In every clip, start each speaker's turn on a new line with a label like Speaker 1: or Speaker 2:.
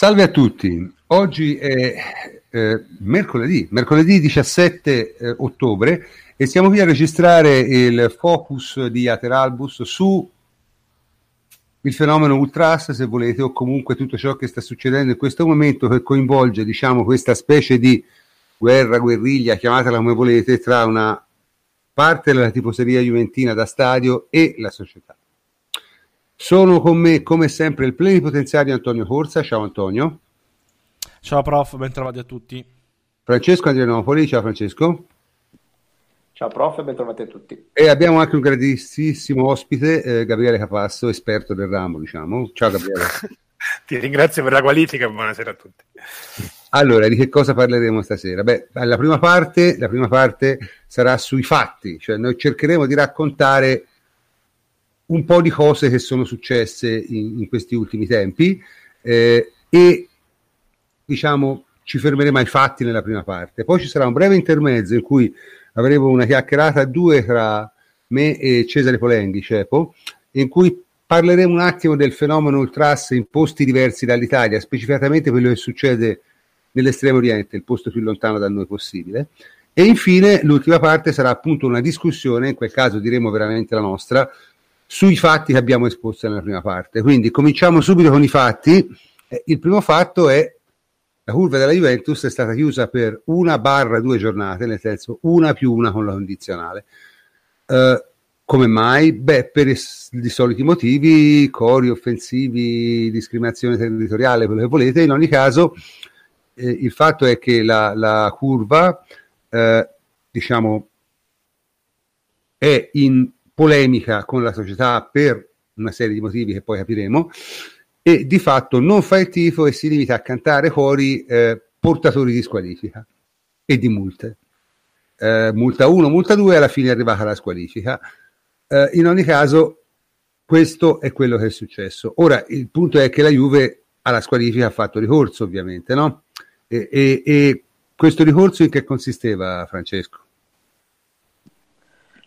Speaker 1: Salve a tutti, oggi è eh, mercoledì, mercoledì 17 eh, ottobre e siamo qui a registrare il focus di Ateralbus su il fenomeno Ultras, se volete, o comunque tutto ciò che sta succedendo in questo momento che coinvolge, diciamo, questa specie di guerra, guerriglia, chiamatela come volete, tra una parte della tifoseria juventina da stadio e la società. Sono con me, come sempre, il plenipotenziario Antonio Corsa. Ciao Antonio.
Speaker 2: Ciao prof, ben trovati a tutti.
Speaker 1: Francesco Andrianopoli, ciao Francesco.
Speaker 3: Ciao prof, ben trovati a tutti.
Speaker 1: E abbiamo anche un grandissimo ospite, eh, Gabriele Capasso, esperto del ramo, diciamo. Ciao Gabriele.
Speaker 4: Ti ringrazio per la qualifica e buonasera a tutti.
Speaker 1: Allora, di che cosa parleremo stasera? Beh, la prima parte, la prima parte sarà sui fatti, cioè noi cercheremo di raccontare un po' di cose che sono successe in, in questi ultimi tempi eh, e diciamo ci fermeremo ai fatti nella prima parte. Poi ci sarà un breve intermezzo in cui avremo una chiacchierata a due tra me e Cesare Polenghi, Cepo, in cui parleremo un attimo del fenomeno ultras in posti diversi dall'Italia, specificatamente quello che succede nell'estremo oriente, il posto più lontano da noi possibile. E infine l'ultima parte sarà appunto una discussione, in quel caso diremo veramente la nostra, sui fatti che abbiamo esposto nella prima parte. Quindi cominciamo subito con i fatti. Eh, il primo fatto è la curva della Juventus è stata chiusa per una barra due giornate, nel senso una più una con la condizionale. Eh, come mai? Beh, per i soliti motivi, cori offensivi, discriminazione territoriale, quello che volete. In ogni caso, eh, il fatto è che la, la curva, eh, diciamo, è in polemica con la società per una serie di motivi che poi capiremo e di fatto non fa il tifo e si limita a cantare cori eh, portatori di squalifica e di multe. Eh, multa 1, multa 2, alla fine è arrivata la squalifica. Eh, in ogni caso, questo è quello che è successo. Ora, il punto è che la Juve alla squalifica ha fatto ricorso, ovviamente, no? E, e, e questo ricorso in che consisteva, Francesco?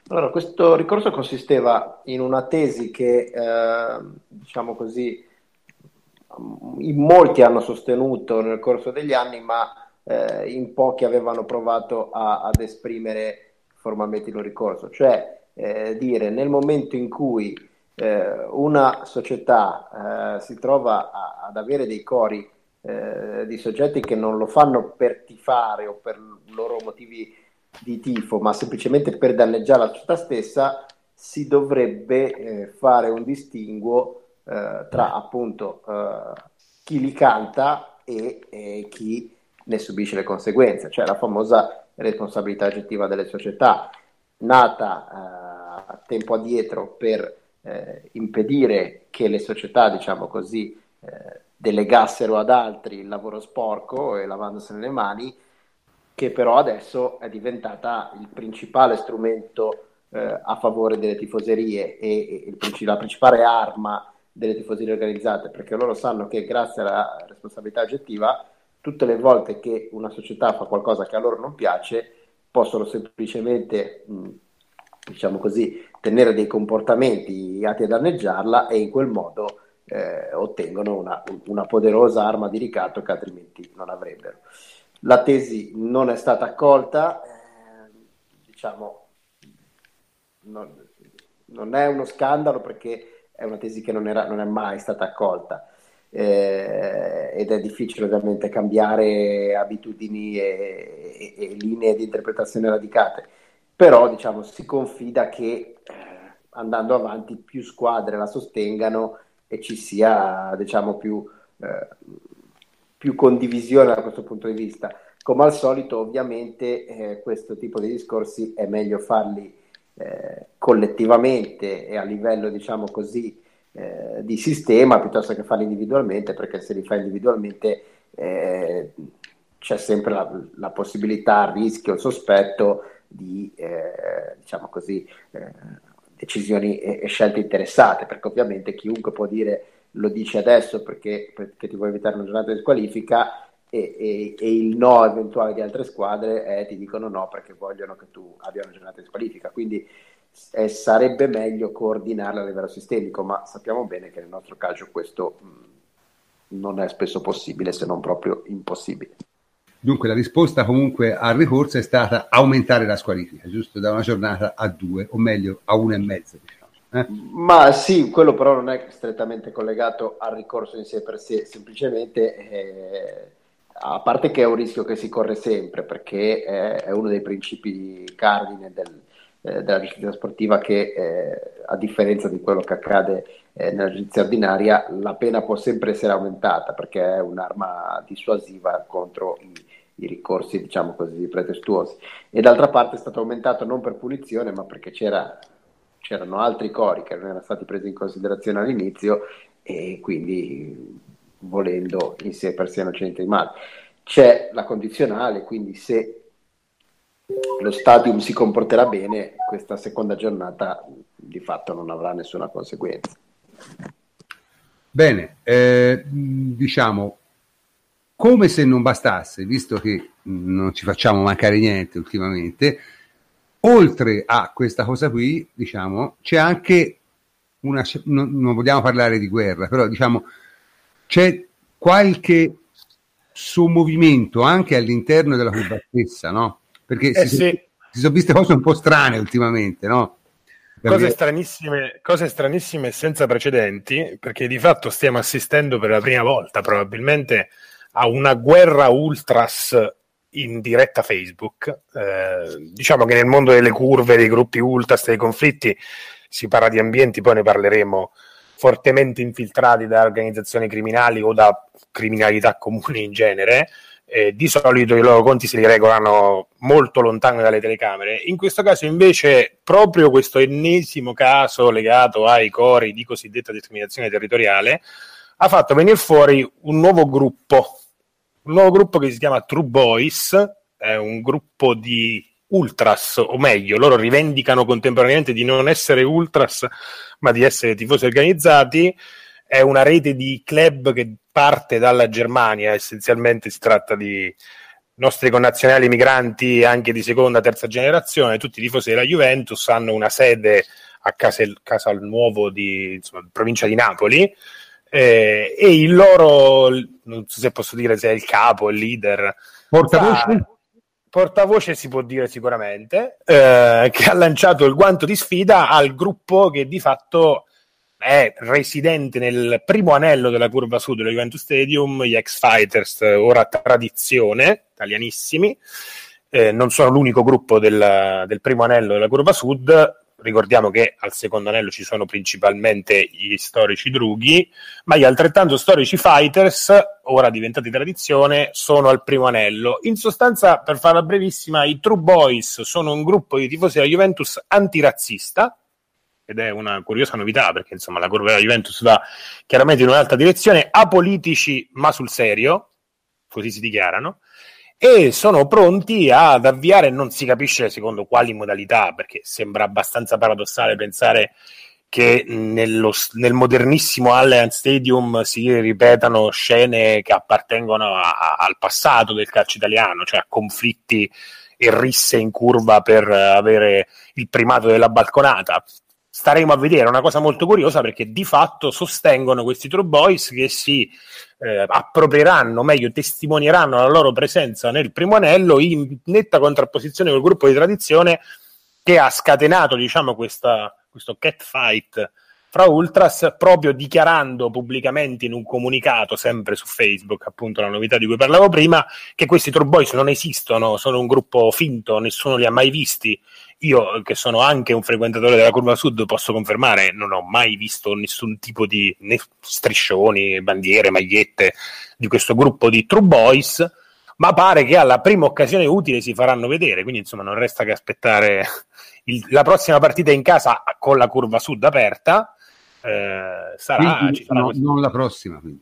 Speaker 3: Allora, questo ricorso consisteva in una tesi che, eh, diciamo così, in molti hanno sostenuto nel corso degli anni, ma eh, in pochi avevano provato a, ad esprimere formalmente il ricorso, cioè eh, dire nel momento in cui eh, una società eh, si trova a, ad avere dei cori eh, di soggetti che non lo fanno per tifare o per loro motivi di tifo, ma semplicemente per danneggiare la società stessa, si dovrebbe eh, fare un distinguo eh, tra appunto eh, chi li canta e, e, chi ne subisce le conseguenze, cioè la famosa responsabilità oggettiva delle società, nata eh, tempo addietro per eh, impedire che le società, diciamo così, eh, delegassero ad altri il lavoro sporco e lavandosene le mani, che però adesso è diventata il principale strumento eh, a favore delle tifoserie e, e il, la principale arma delle tifoserie organizzate, perché loro sanno che grazie alla responsabilità oggettiva, tutte le volte che una società fa qualcosa che a loro non piace, possono semplicemente, mh, diciamo così, tenere dei comportamenti atti a danneggiarla e in quel modo eh, ottengono una, una poderosa arma di ricatto che altrimenti non avrebbero. La tesi non è stata accolta, eh, diciamo, non, non, è uno scandalo perché è una tesi che non, era, non è mai stata accolta. Eh, ed è difficile ovviamente cambiare abitudini e, e, e, linee di interpretazione radicate, però diciamo, si confida che eh, andando avanti più squadre la sostengano e ci sia diciamo, più eh, più condivisione da questo punto di vista. Come al solito, ovviamente, eh, questo tipo di discorsi è meglio farli eh, collettivamente e a livello, diciamo così, eh, di sistema piuttosto che farli individualmente, perché se li fai individualmente eh, c'è sempre la, la, possibilità, il rischio, il sospetto di, eh, diciamo così, eh, decisioni e, e scelte interessate, perché ovviamente chiunque può dire lo dici adesso perché, perché ti vuoi evitare una giornata di squalifica e, e, e, il no eventuale di altre squadre è, ti dicono no perché vogliono che tu abbia una giornata di squalifica. Quindi eh, sarebbe meglio coordinarla a livello sistemico, ma sappiamo bene che nel nostro caso questo mh, non è spesso possibile, se non proprio impossibile.
Speaker 1: Dunque la risposta comunque al ricorso è stata aumentare la squalifica, giusto da una giornata a due, o meglio a una e mezza. Diciamo.
Speaker 3: Ma sì, quello però non è strettamente collegato al ricorso in sé per sé, semplicemente eh, a parte che è un rischio che si corre sempre, perché eh, è uno dei principi cardine del, eh, della disciplina sportiva che eh, a differenza di quello che accade eh, nella giustizia ordinaria, la pena può sempre essere aumentata perché è un'arma dissuasiva contro i, i ricorsi, diciamo così, pretestuosi. E d'altra parte è stato aumentato non per punizione, ma perché c'era, c'erano altri cori che non erano stati presi in considerazione all'inizio e quindi volendo in sé per sé non c'è di male. C'è la condizionale, quindi se lo stadium si comporterà bene, questa seconda giornata di fatto non avrà nessuna conseguenza.
Speaker 1: Bene, eh, diciamo, come se non bastasse, visto che non ci facciamo mancare niente ultimamente, oltre a questa cosa qui, diciamo, c'è anche una, non, non vogliamo parlare di guerra, però diciamo, c'è qualche sommovimento anche all'interno della curva stessa, no? Perché
Speaker 4: eh
Speaker 1: si,
Speaker 4: sì.
Speaker 1: si sono viste cose un po' strane ultimamente, no?
Speaker 4: Cose stranissime, cose stranissime senza precedenti, perché di fatto stiamo assistendo per la prima volta probabilmente a una guerra ultras in diretta Facebook. Eh, diciamo che nel mondo delle curve, dei gruppi ultras, dei conflitti, si parla di ambienti, poi ne parleremo fortemente infiltrati da organizzazioni criminali o da criminalità comuni in genere. Eh, di solito i loro conti se li regolano molto lontano dalle telecamere. In questo caso, invece, proprio questo ennesimo caso legato ai cori di cosiddetta discriminazione territoriale ha fatto venire fuori un nuovo gruppo un nuovo gruppo che si chiama True Boys, è un gruppo di ultras, o meglio, loro rivendicano contemporaneamente di non essere ultras, ma di essere tifosi organizzati. È una rete di club che parte dalla Germania, essenzialmente si tratta di nostri connazionali migranti anche di seconda, terza generazione, tutti i tifosi della Juventus hanno una sede a Casal, Nuovo di insomma, provincia di Napoli eh, e il loro, non so se posso dire se è il capo, il leader,
Speaker 1: portavoce,
Speaker 4: portavoce si può dire sicuramente, eh, che ha lanciato il guanto di sfida al gruppo che di fatto è residente nel primo anello della curva sud dello Juventus Stadium, gli ex Fighters, ora tradizione, italianissimi. Eh, non sono l'unico gruppo del, del primo anello della curva sud, ricordiamo che al secondo anello ci sono principalmente gli storici drughi, ma gli altrettanto storici fighters, ora diventati tradizione, sono al primo anello. In sostanza, per farla brevissima, i True Boys sono un gruppo di tifosi della Juventus antirazzista, ed è una curiosa novità perché insomma la curva della Juventus va chiaramente in un'altra direzione, apolitici ma sul serio, così si dichiarano, e sono pronti ad avviare, non si capisce secondo quali modalità, perché sembra abbastanza paradossale pensare che nello, nel modernissimo Allianz Stadium si ripetano scene che appartengono a, a, al passato del calcio italiano, cioè a conflitti e risse in curva per avere il primato della balconata staremo a vedere. È una cosa molto curiosa perché di fatto sostengono questi True Boys che si eh, approprieranno, meglio testimonieranno la loro presenza nel primo anello in netta contrapposizione col gruppo di tradizione che ha scatenato diciamo, questa, questo catfight fra Ultras proprio dichiarando pubblicamente in un comunicato sempre su Facebook, appunto la novità di cui parlavo prima, che questi True Boys non esistono, sono un gruppo finto, nessuno li ha mai visti io, che sono anche un frequentatore della curva sud, posso confermare, non ho mai visto nessun tipo di né striscioni, bandiere, magliette di questo gruppo di True Boys, ma pare che alla prima occasione utile si faranno vedere, quindi insomma non resta che aspettare il, la prossima partita in casa con la curva sud aperta. Eh, sarà,
Speaker 1: quindi, no, non la prossima. Quindi.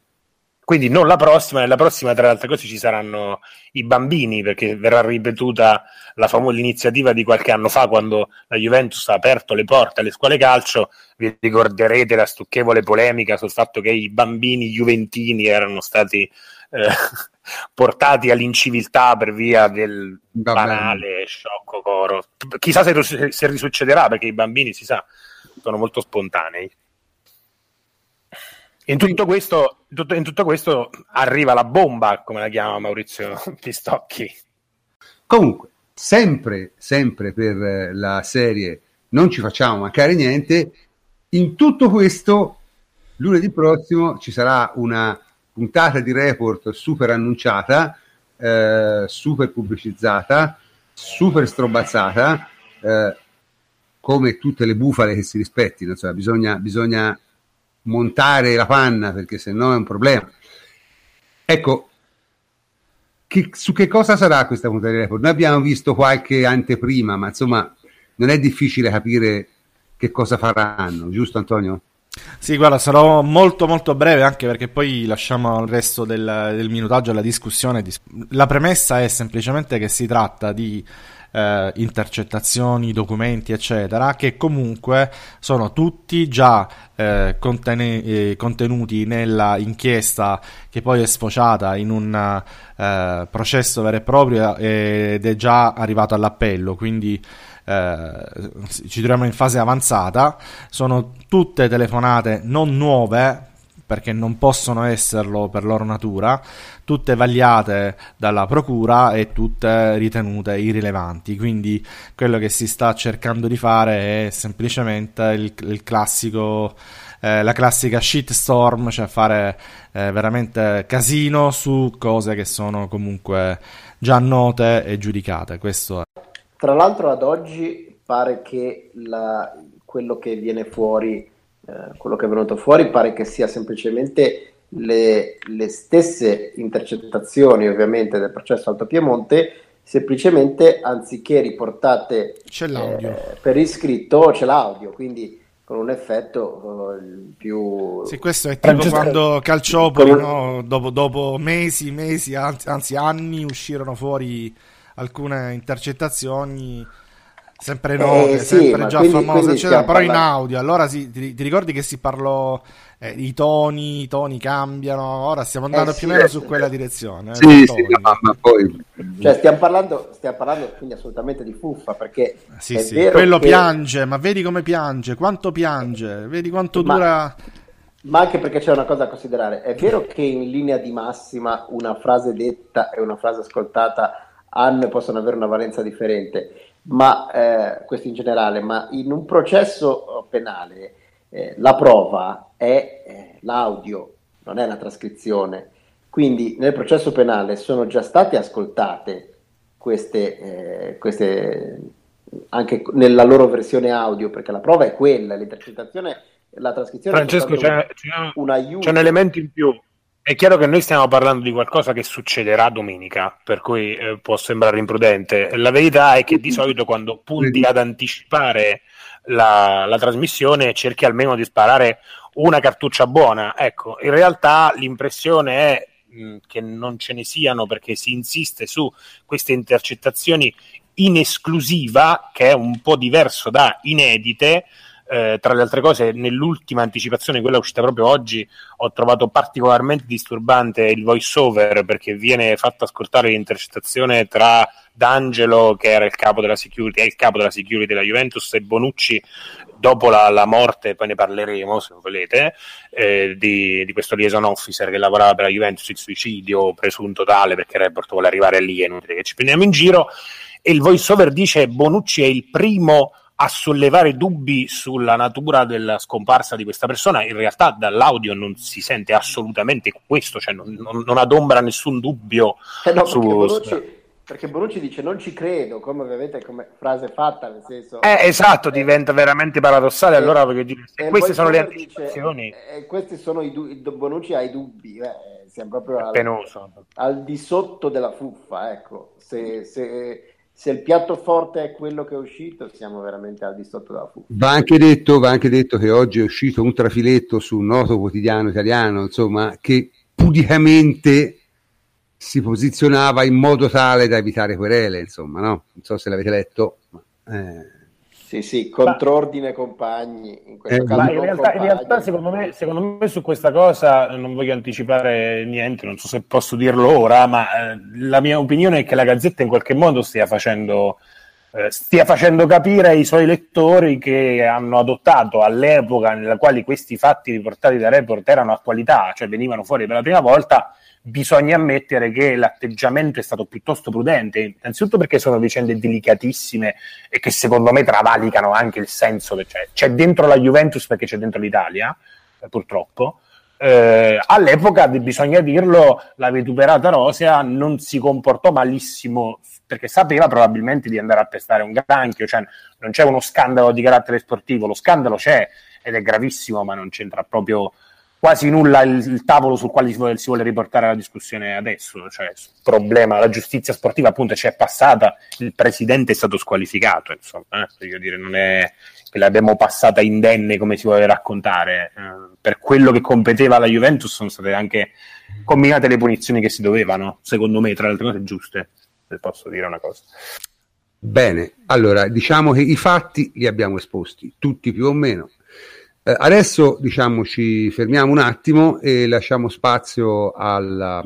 Speaker 4: Quindi non la prossima, nella prossima tra le altre cose ci saranno i bambini perché verrà ripetuta la famosa iniziativa di qualche anno fa quando la Juventus ha aperto le porte alle scuole calcio, vi ricorderete la stucchevole polemica sul fatto che i bambini juventini erano stati eh, portati all'inciviltà per via del banale sciocco coro. Chissà se, se risuccederà perché i bambini si sa sono molto spontanei. In tutto, questo, tutto, in tutto questo arriva la bomba, come la chiama Maurizio Pistocchi.
Speaker 1: Comunque, sempre, sempre per la serie non ci facciamo mancare niente. In tutto questo, lunedì prossimo ci sarà una puntata di report super annunciata, eh, super pubblicizzata, super strobazzata, eh, come tutte le bufale che si rispettino, insomma, bisogna, bisogna montare la panna perché se no è un problema. Ecco, che, su che cosa sarà questa puntata di report? Noi abbiamo visto qualche anteprima, ma insomma non è difficile capire che cosa faranno, giusto Antonio?
Speaker 2: Sì, guarda, sarò molto molto breve anche perché poi lasciamo il resto del, del minutaggio alla discussione. La premessa è semplicemente che si tratta di eh, intercettazioni, documenti, eccetera, che comunque sono tutti già eh, contene- eh, contenuti nella inchiesta che poi è sfociata in un eh, processo vero e proprio ed è già arrivato all'appello, quindi eh, ci troviamo in fase avanzata, sono tutte telefonate non nuove perché non possono esserlo per loro natura, tutte vagliate dalla procura e tutte ritenute irrilevanti. Quindi quello che si sta cercando di fare è semplicemente il, il classico. Eh, la classica shitstorm, cioè fare eh, veramente casino su cose che sono comunque già note e giudicate. Questo è.
Speaker 3: Tra l'altro ad oggi pare che la, quello che viene fuori, eh, quello che è venuto fuori pare che sia semplicemente le, le stesse intercettazioni ovviamente del processo Alto Piemonte, semplicemente anziché riportate
Speaker 2: eh,
Speaker 3: per iscritto c'è l'audio, quindi con un effetto uh, più...
Speaker 2: Sì, questo è tipo quando Calciopoli, no? dopo, dopo, mesi, mesi, anzi, anzi anni, uscirono fuori alcune intercettazioni sempre note, eh, sì, sempre già quindi, famose, quindi eccetera, però parlando... in audio. Allora sì, ti, ti, ricordi che si parlò eh, i toni, i toni cambiano, ora stiamo andando eh, più o meno su quella direzione. Eh,
Speaker 1: sì, sì ma, ma, poi...
Speaker 3: Cioè, stiamo parlando, stiamo parlando quindi assolutamente di fuffa, perché
Speaker 2: sì, sì. quello che... piange, ma vedi come piange, quanto piange, vedi quanto ma... dura...
Speaker 3: Ma anche perché c'è una cosa da considerare, è vero che in linea di massima una frase detta e una frase ascoltata hanno e possono avere una valenza differente, ma eh, questo in generale, ma in un processo penale eh, la prova è eh, l'audio, non è la trascrizione. Quindi nel processo penale sono già state ascoltate queste, eh, queste anche nella loro versione audio, perché la prova è quella, l'intercettazione, la trascrizione
Speaker 4: Francesco, c'è, c'è, un, c'è un elemento in più è chiaro che noi stiamo parlando di qualcosa che succederà domenica, per cui eh, può sembrare imprudente. La verità è che di solito quando punti ad anticipare la, la trasmissione cerchi almeno di sparare una cartuccia buona. Ecco, in realtà l'impressione è mh, che non ce ne siano perché si insiste su queste intercettazioni in esclusiva, che è un po' diverso da inedite eh, tra le altre cose, nell'ultima anticipazione, quella uscita proprio oggi, ho trovato particolarmente disturbante il voice over perché viene fatta ascoltare l'intercettazione tra D'Angelo, che era il capo della security, è il capo della security della Juventus, e Bonucci dopo la, la morte, poi ne parleremo se volete, eh, di, di, questo liaison officer che lavorava per la Juventus, il suicidio presunto tale perché il report vuole arrivare lì, è inutile che ci prendiamo in giro. E il voice over dice Bonucci è il primo a sollevare dubbi sulla natura della scomparsa di questa persona, in realtà dall'audio non si sente assolutamente questo, cioè non, non, non adombra nessun dubbio
Speaker 3: eh no, su... Perché Bonucci, perché Bonucci, dice non ci credo, come ovviamente come frase fatta, nel senso...
Speaker 4: Eh, esatto, eh, diventa veramente paradossale, eh, allora voglio dire, se queste sono le anticipazioni...
Speaker 3: Eh, questi sono i dubbi, Bonucci ha i dubbi, eh, siamo proprio
Speaker 4: al,
Speaker 3: al, di sotto della fuffa, ecco, se... se se il piatto forte è quello che è uscito, siamo veramente al di sotto della fuga.
Speaker 1: Va anche, detto, va anche detto che oggi è uscito un trafiletto su un noto quotidiano italiano, insomma, che pudicamente si posizionava in modo tale da evitare querele, insomma, no? Non so se l'avete letto. Ma, eh
Speaker 3: sì, sì, contrordine compagni.
Speaker 4: In, eh, caso in, realtà, in realtà, secondo, me, secondo me, su questa cosa non voglio anticipare niente, non so se posso dirlo ora, ma eh, la mia opinione è che la Gazzetta in qualche modo stia facendo eh, stia facendo capire ai suoi lettori che hanno adottato all'epoca nella quale questi fatti riportati da report erano attualità, cioè venivano fuori per la prima volta, bisogna ammettere che l'atteggiamento è stato piuttosto prudente, innanzitutto perché sono vicende delicatissime e che secondo me travalicano anche il senso che c'è. C'è dentro la Juventus perché c'è dentro l'Italia, eh, purtroppo. Eh, all'epoca, bisogna dirlo, la vituperata Rosia non si comportò malissimo perché sapeva probabilmente di andare a pestare un granchio, cioè non c'è uno scandalo di carattere sportivo, lo scandalo c'è ed è gravissimo, ma non c'entra proprio quasi nulla il, il tavolo sul quale si vuole, si vuole, riportare la discussione adesso, cioè il problema, la giustizia sportiva appunto c'è passata, il presidente è stato squalificato, insomma, eh, voglio dire, non è che l'abbiamo passata indenne come si vuole raccontare, eh, per quello che competeva alla Juventus sono state anche combinate le punizioni che si dovevano, secondo me, tra le altre cose giuste se posso dire una cosa.
Speaker 1: Bene, allora diciamo che i fatti li abbiamo esposti, tutti più o meno. Eh, adesso diciamo ci fermiamo un attimo e lasciamo spazio alla,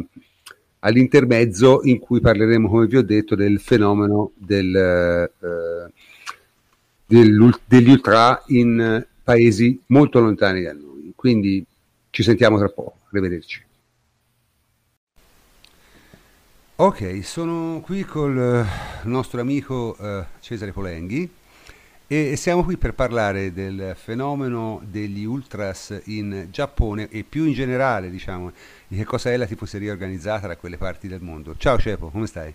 Speaker 1: all'intermezzo in cui parleremo, come vi ho detto, del fenomeno del, eh, degli ultra in paesi molto lontani da noi. Quindi ci sentiamo tra poco. Arrivederci. Ok, sono qui col uh, nostro amico uh, Cesare Polenghi e siamo qui per parlare del fenomeno degli ultras in Giappone e più in generale, diciamo, di che cosa è la tifoseria organizzata da quelle parti del mondo. Ciao Cepo, come stai?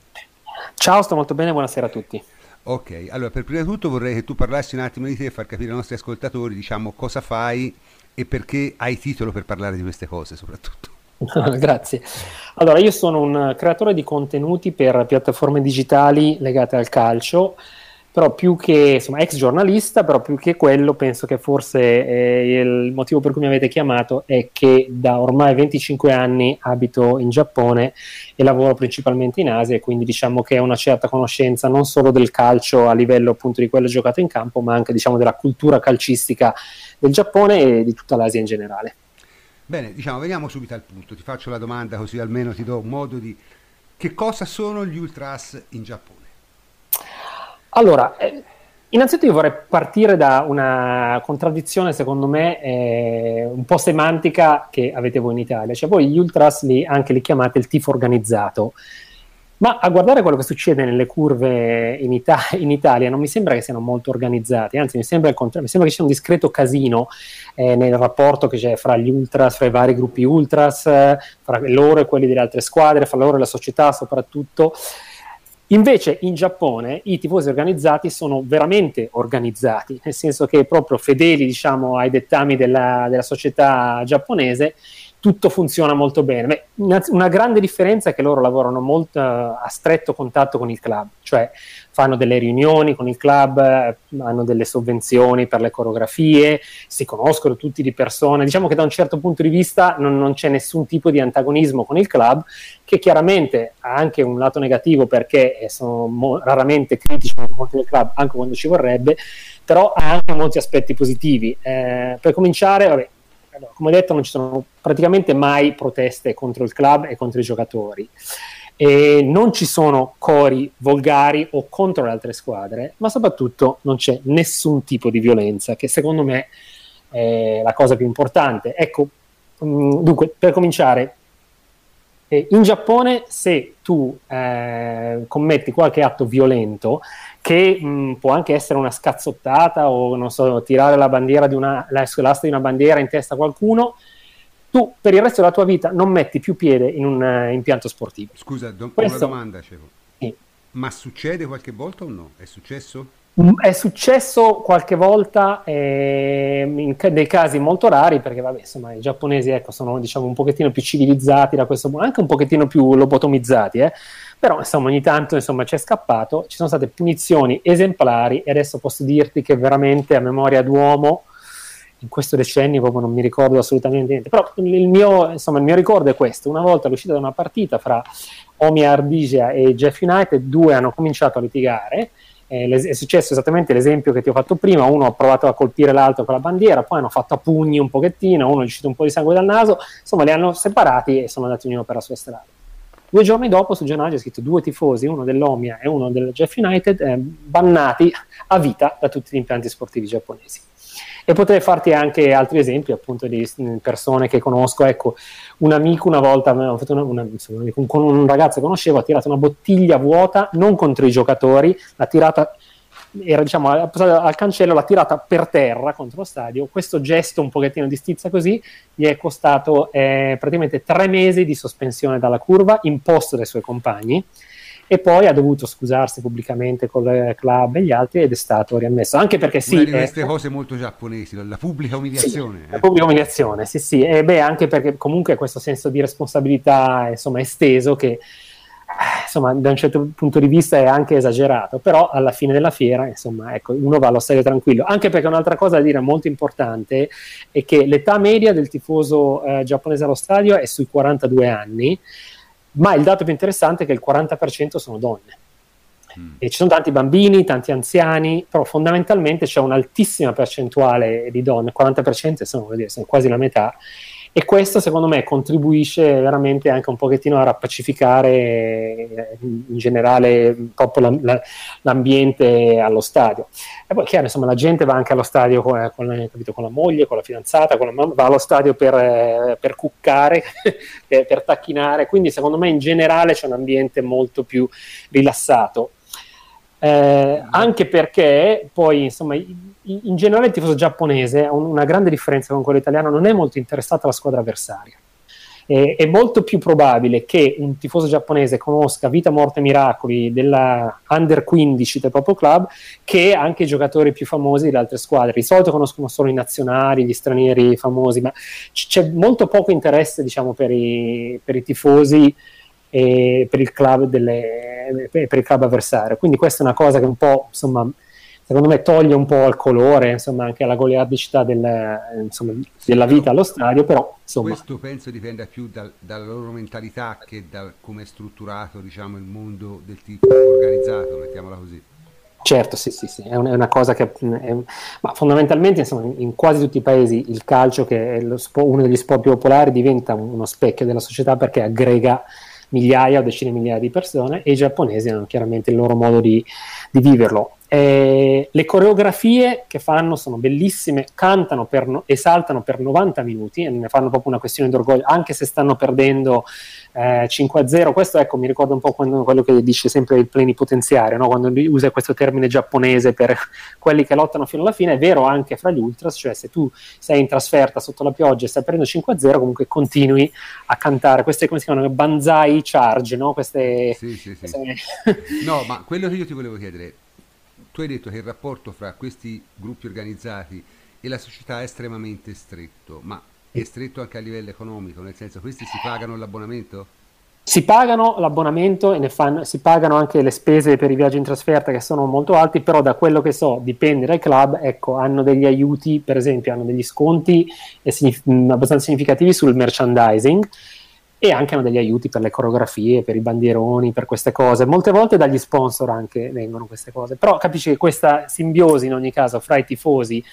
Speaker 5: Ciao, sto molto bene, buonasera a tutti.
Speaker 1: Ok, allora per prima di tutto vorrei che tu parlassi un attimo di te e far capire ai nostri ascoltatori, diciamo, cosa fai e perché hai titolo per parlare di queste cose soprattutto.
Speaker 5: Grazie. Allora, io sono un creatore di contenuti per piattaforme digitali legate al calcio, però più che insomma, ex giornalista, però più che quello, penso che forse eh, il motivo per cui mi avete chiamato è che da ormai 25 anni abito in Giappone e lavoro principalmente in Asia, e quindi diciamo che ho una certa conoscenza non solo del calcio a livello appunto di quello giocato in campo, ma anche diciamo della cultura calcistica del Giappone e di tutta l'Asia in generale.
Speaker 1: Bene, diciamo, veniamo subito al punto. Ti faccio la domanda così almeno ti do un modo di... Che cosa sono gli ultras in Giappone?
Speaker 5: Allora, eh, innanzitutto io vorrei partire da una contraddizione, secondo me, eh, un po' semantica che avete voi in Italia. Cioè voi gli ultras li, anche li chiamate il tifo organizzato. Ma a guardare quello che succede nelle curve in, Ita- in, Italia non mi sembra che siano molto organizzati, anzi mi sembra il contrario, mi sembra che sia un discreto casino eh, nel rapporto che c'è fra gli ultras, fra i vari gruppi ultras, eh, fra loro e quelli delle altre squadre, fra loro e la società soprattutto. Invece in Giappone i tifosi organizzati sono veramente organizzati, nel senso che proprio fedeli diciamo, ai dettami della, della società giapponese tutto funziona molto bene. Una, grande differenza è che loro lavorano molto uh, a stretto contatto con il club, cioè fanno delle riunioni con il club, eh, hanno delle sovvenzioni per le coreografie, si conoscono tutti di persona. Diciamo che da un certo punto di vista non, non c'è nessun tipo di antagonismo con il club, che chiaramente ha anche un lato negativo perché eh, sono mo- raramente critici nei confronti del club, anche quando ci vorrebbe, però ha anche molti aspetti positivi. Eh, per cominciare, vabbè, allora, come detto, non ci sono praticamente mai proteste contro il club e contro i giocatori. E non ci sono cori volgari o contro le altre squadre, ma soprattutto non c'è nessun tipo di violenza, che secondo me è la cosa più importante. Ecco, mh, dunque, per cominciare, eh, in Giappone se tu eh, commetti qualche atto violento, che mh, può anche essere una scazzottata o non so, tirare la bandiera di una, l'asta di una bandiera in testa a qualcuno, tu per il resto della tua vita non metti più piede in un uh, impianto sportivo.
Speaker 1: Scusa, do- Questo... una domanda, Cevo. Sì. Ma succede qualche volta o no? È successo?
Speaker 5: È successo qualche volta eh, in dei casi molto rari perché vabbè, insomma, i giapponesi ecco, sono diciamo, un pochettino più civilizzati da questo punto, anche un pochettino più lobotomizzati, eh? però insomma, ogni tanto insomma, c'è scappato, ci sono state punizioni esemplari e adesso posso dirti che veramente a memoria d'uomo in questo decennio proprio non mi ricordo assolutamente niente, però il mio, insomma, il mio ricordo è questo, una volta all'uscita da una partita fra Omia Ardigia e Jeff United, due hanno cominciato a litigare. Eh, è successo esattamente l'esempio che ti ho fatto prima, uno ha provato a colpire l'altro con la bandiera, poi hanno fatto a pugni un pochettino, uno è uscito un po' di sangue dal naso, insomma li hanno separati e sono andati ognuno per la sua strada. Due giorni dopo sul giornale c'è scritto due tifosi, uno dell'Omia e uno del Jeff United, eh, bannati a vita da tutti gli impianti sportivi giapponesi. E potrei farti anche altri esempi appunto di persone che conosco. Ecco, un amico una volta, una, una, insomma, con un ragazzo che conoscevo, ha tirato una bottiglia vuota, non contro i giocatori, l'ha tirata era diciamo al cancello, l'ha tirata per terra contro lo stadio. Questo gesto un pochettino di stizza così gli è costato eh, praticamente tre mesi di sospensione dalla curva imposto dai suoi compagni e poi ha dovuto scusarsi pubblicamente con il club e gli altri ed è stato riammesso anche perché sì
Speaker 1: una di queste eh, cose molto giapponesi la pubblica umiliazione
Speaker 5: sì, eh. la pubblica umiliazione sì sì e beh anche perché comunque questo senso di responsabilità insomma esteso che insomma, da un certo punto di vista è anche esagerato, però alla fine della fiera, insomma, ecco, uno va allo stadio tranquillo. Anche perché un'altra cosa da dire molto importante è che l'età media del tifoso eh, giapponese allo stadio è sui 42 anni, ma il dato più interessante è che il 40% sono donne. Mm. E ci sono tanti bambini, tanti anziani, però fondamentalmente c'è un'altissima percentuale di donne, il 40% sono, dire, sono quasi la metà, e questo secondo me contribuisce veramente anche un pochettino a rappacificare eh, in generale proprio la, la, l'ambiente allo stadio. E poi chiaro, insomma, la gente va anche allo stadio con, con, capito, con la moglie, con la fidanzata, con la mamma, va allo stadio per, eh, per cuccare, per tacchinare, quindi secondo me in generale c'è un ambiente molto più rilassato. Eh, anche perché poi insomma in generale il tifoso giapponese ha una grande differenza con quello italiano non è molto interessato alla squadra avversaria. Eh, è molto più probabile che un tifoso giapponese conosca Vita, Morte, Miracoli della Under 15 del proprio club che anche i giocatori più famosi delle altre squadre. Di solito conoscono solo i nazionali, gli stranieri famosi ma c- c'è molto poco interesse diciamo per i, per i tifosi e per il club, delle, per il club avversario. Quindi questa è una cosa che un po', insomma, secondo me toglie un po' al colore, insomma, anche alla goliardicità del, insomma, della vita allo stadio, però insomma...
Speaker 1: Questo penso dipenda più dal, dalla loro mentalità che da come è strutturato, diciamo, il mondo del tipo organizzato, mettiamola così.
Speaker 5: Certo, sì, sì, sì, è, una cosa che... È, ma fondamentalmente, insomma, in quasi tutti i paesi il calcio, che è spo, uno degli sport più popolari, diventa uno specchio della società perché aggrega migliaia o decine di migliaia di persone e i giapponesi hanno chiaramente il loro modo di, di viverlo. Eh, le coreografie che fanno sono bellissime, cantano no- e saltano per 90 minuti e ne fanno proprio una questione d'orgoglio, anche se stanno perdendo eh, 5-0. Questo ecco, mi ricorda un po' quando, quello che dice sempre il plenipotenziario, no? quando usa questo termine giapponese per quelli che lottano fino alla fine. È vero anche fra gli ultras, cioè se tu sei in trasferta sotto la pioggia e stai prendendo 5-0, comunque continui a cantare queste come si chiamano banzai charge, no? Queste,
Speaker 1: sì, sì, sì. queste... no, ma quello che io ti volevo chiedere tu hai detto che il rapporto fra questi gruppi organizzati e la società è estremamente stretto, ma è stretto anche a livello economico, nel senso questi si pagano l'abbonamento?
Speaker 5: Si pagano l'abbonamento e ne fanno, si pagano anche le spese per i viaggi in trasferta che sono molto alti, però da quello che so dipende dai club, ecco, hanno degli aiuti, per esempio hanno degli sconti abbastanza significativi sul merchandising, e anche hanno degli aiuti per le coreografie, per i bandieroni, per queste cose. Molte volte dagli sponsor anche vengono queste cose, però capisci che questa simbiosi in ogni caso fra i tifosi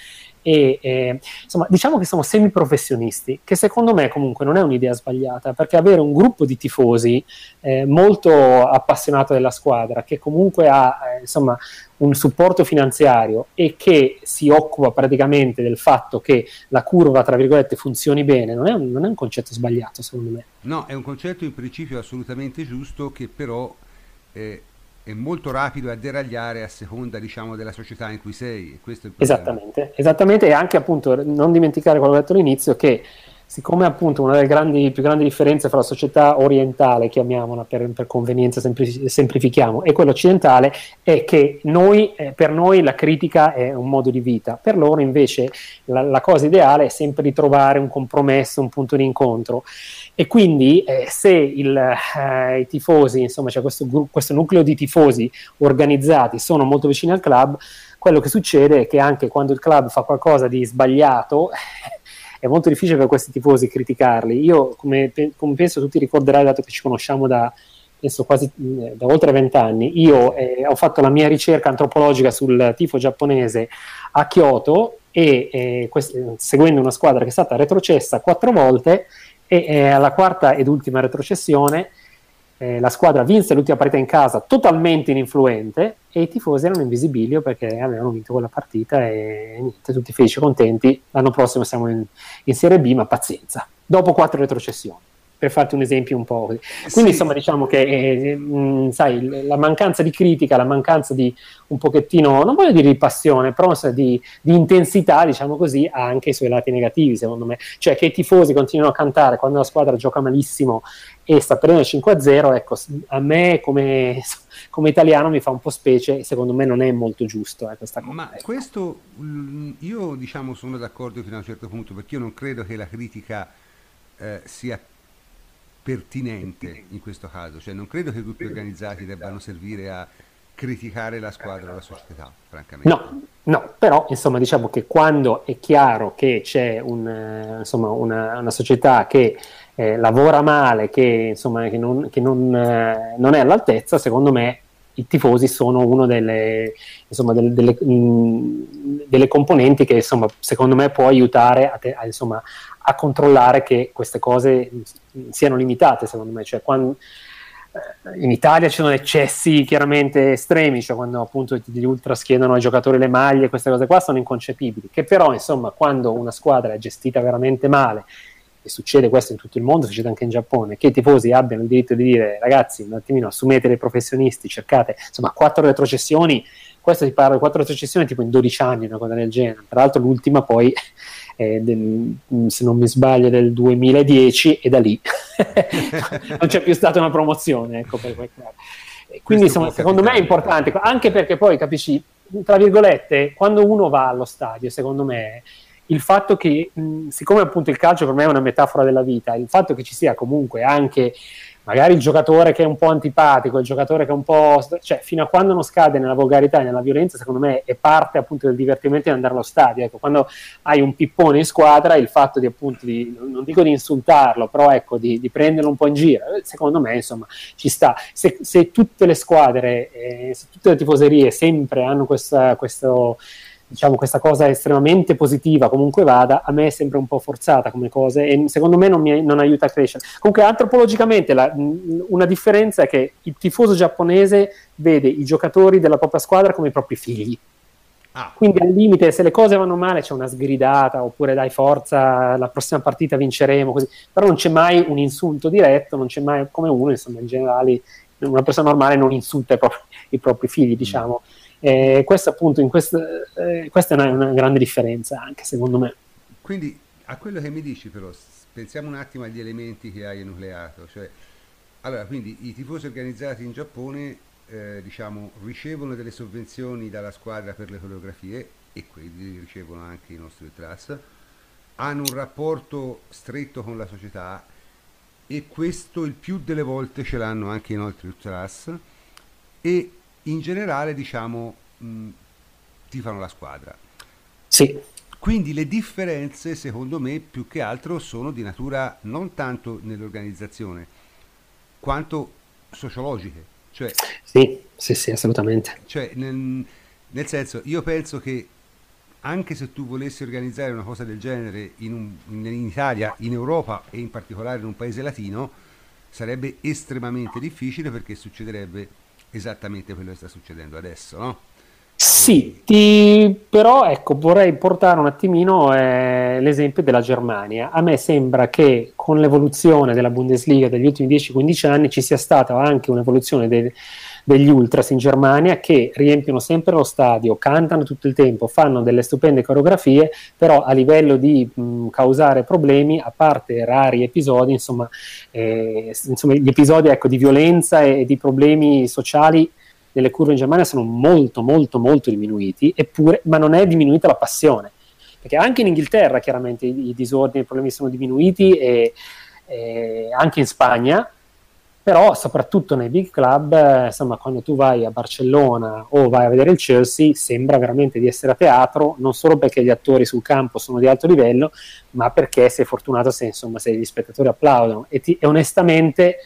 Speaker 5: e eh, insomma diciamo che siamo semiprofessionisti, che secondo me comunque non è un'idea sbagliata, perché avere un gruppo di tifosi eh, molto appassionato della squadra, che comunque ha eh, insomma un supporto finanziario e che si occupa praticamente del fatto che la curva, tra virgolette, funzioni bene, non è un, non è un concetto sbagliato secondo me.
Speaker 1: No, è un concetto in principio assolutamente giusto che però eh, è molto rapido a deragliare a seconda diciamo, della società in cui sei.
Speaker 5: esattamente, esattamente, e anche appunto non dimenticare quello che ho detto all'inizio che siccome appunto una delle grandi, più grandi differenze fra la società orientale, chiamiamola per, per convenienza, sempli, semplifichiamo, e quella occidentale, è che noi, eh, per noi la critica è un modo di vita, per loro invece la, la cosa ideale è sempre di trovare un compromesso, un punto di incontro. E quindi eh, se il, eh, i tifosi, insomma c'è questo, questo nucleo di tifosi organizzati, sono molto vicini al club, quello che succede è che anche quando il club fa qualcosa di sbagliato, è molto difficile per questi tifosi criticarli. Io, come, come penso tutti ricorderai, dato che ci conosciamo da, penso quasi da oltre vent'anni, io eh, ho fatto la mia ricerca antropologica sul tifo giapponese a Kyoto e eh, quest- seguendo una squadra che è stata retrocessa quattro volte e eh, alla quarta ed ultima retrocessione eh, la squadra vinse l'ultima partita in casa totalmente ininfluente e i tifosi erano invisibili perché avevano vinto quella partita e niente, tutti felici e contenti. L'anno prossimo siamo in, in Serie B, ma pazienza. Dopo quattro retrocessioni per farti un esempio un po'. Quindi sì. insomma diciamo che eh, mh, sai, la mancanza di critica, la mancanza di un pochettino, non voglio dire di passione, però di, di, intensità, diciamo così, ha anche i suoi lati negativi secondo me. Cioè che i tifosi continuano a cantare quando la squadra gioca malissimo e sta perdendo 5-0, ecco, a me come, come, italiano mi fa un po' specie e secondo me non è molto giusto eh, questa cosa.
Speaker 1: Ma ecco. questo, io diciamo sono d'accordo fino a un certo punto perché io non credo che la critica eh, sia pertinente in questo caso, cioè non credo che i gruppi organizzati debbano servire a criticare la squadra o la società, francamente.
Speaker 5: No, no, però insomma diciamo che quando è chiaro che c'è un, eh, insomma, una, una, società che eh, lavora male, che, insomma, che, non, che non, eh, non, è all'altezza, secondo me i tifosi sono una delle, insomma, delle, delle, mh, delle, componenti che insomma, secondo me può aiutare a, te, a, insomma, a controllare che queste cose siano limitate, secondo me. Cioè, quando, eh, in Italia ci sono eccessi chiaramente estremi, cioè quando appunto gli ultras chiedono ai giocatori le maglie, queste cose qua sono inconcepibili, che però insomma quando una squadra è gestita veramente male, e succede questo in tutto il mondo, succede anche in Giappone, che i tifosi abbiano il diritto di dire ragazzi un attimino assumete dei professionisti, cercate, insomma quattro retrocessioni, questo si parla di quattro retrocessioni tipo in 12 anni, una cosa del genere, tra l'altro l'ultima poi eh, del, se non mi sbaglio, del 2010 e da lì non c'è più stata una promozione. Ecco, per Quindi insomma, secondo me è importante, anche perché poi capisci, tra virgolette, quando uno va allo stadio, secondo me il fatto che, mh, siccome appunto il calcio per me è una metafora della vita, il fatto che ci sia comunque anche magari il giocatore che è un po' antipatico, il giocatore che è un po'... cioè fino a quando non scade nella volgarità e nella violenza, secondo me è parte appunto del divertimento di andare allo stadio. Ecco, quando hai un pippone in squadra, il fatto di appunto, di, non dico di insultarlo, però ecco, di, di prenderlo un po' in giro, secondo me insomma ci sta. Se, se tutte le squadre, eh, se tutte le tifoserie sempre hanno questa, questo diciamo, questa cosa estremamente positiva, comunque vada, a me è sempre un po' forzata come cosa e secondo me non, mi, non aiuta a crescere. Comunque, antropologicamente, la, una differenza è che il tifoso giapponese vede i giocatori della propria squadra come i propri figli. Ah. Quindi al limite, se le cose vanno male, c'è una sgridata oppure dai forza, la prossima partita vinceremo, così. però non c'è mai un insulto diretto, non c'è mai come uno, insomma, in generale, una persona normale non insulta i propri, i propri figli, diciamo. Mm e questo appunto, quest, eh, questa è una, una, grande differenza anche secondo me.
Speaker 1: Quindi a quello che mi dici però, pensiamo un attimo agli elementi che hai enucleato, cioè, allora quindi i tifosi organizzati in Giappone eh, diciamo, ricevono delle sovvenzioni dalla squadra per le coreografie e quelli ricevono anche i nostri ultras, hanno un rapporto stretto con la società e questo il più delle volte ce l'hanno anche i nostri ultras e in generale diciamo mh, tifano la squadra.
Speaker 5: Sì.
Speaker 1: Quindi le differenze secondo me più che altro sono di natura non tanto nell'organizzazione quanto sociologiche. Cioè,
Speaker 5: sì, sì, sì, assolutamente.
Speaker 1: Cioè, nel, nel senso, io penso che anche se tu volessi organizzare una cosa del genere in, un, in, in, Italia, in Europa e in particolare in un paese latino, sarebbe estremamente difficile perché succederebbe esattamente quello che sta succedendo adesso, no?
Speaker 5: Sì, ti... però ecco, vorrei portare un attimino eh, l'esempio della Germania. A me sembra che con l'evoluzione della Bundesliga degli ultimi 10-15 anni ci sia stata anche un'evoluzione del, degli ultras in Germania che riempiono sempre lo stadio, cantano tutto il tempo, fanno delle stupende coreografie, però a livello di mh, causare problemi, a parte rari episodi, insomma, eh, insomma gli episodi ecco, di violenza e, e di problemi sociali nelle curve in Germania sono molto molto molto diminuiti, eppure, ma non è diminuita la passione, perché anche in Inghilterra chiaramente i, i disordini e i problemi sono diminuiti e, e anche in Spagna, però soprattutto nei big club, eh, insomma, quando tu vai a Barcellona o vai a vedere il Chelsea, sembra veramente di essere a teatro, non solo perché gli attori sul campo sono di alto livello, ma perché sei fortunato se, insomma, se gli spettatori applaudono. E, ti, e onestamente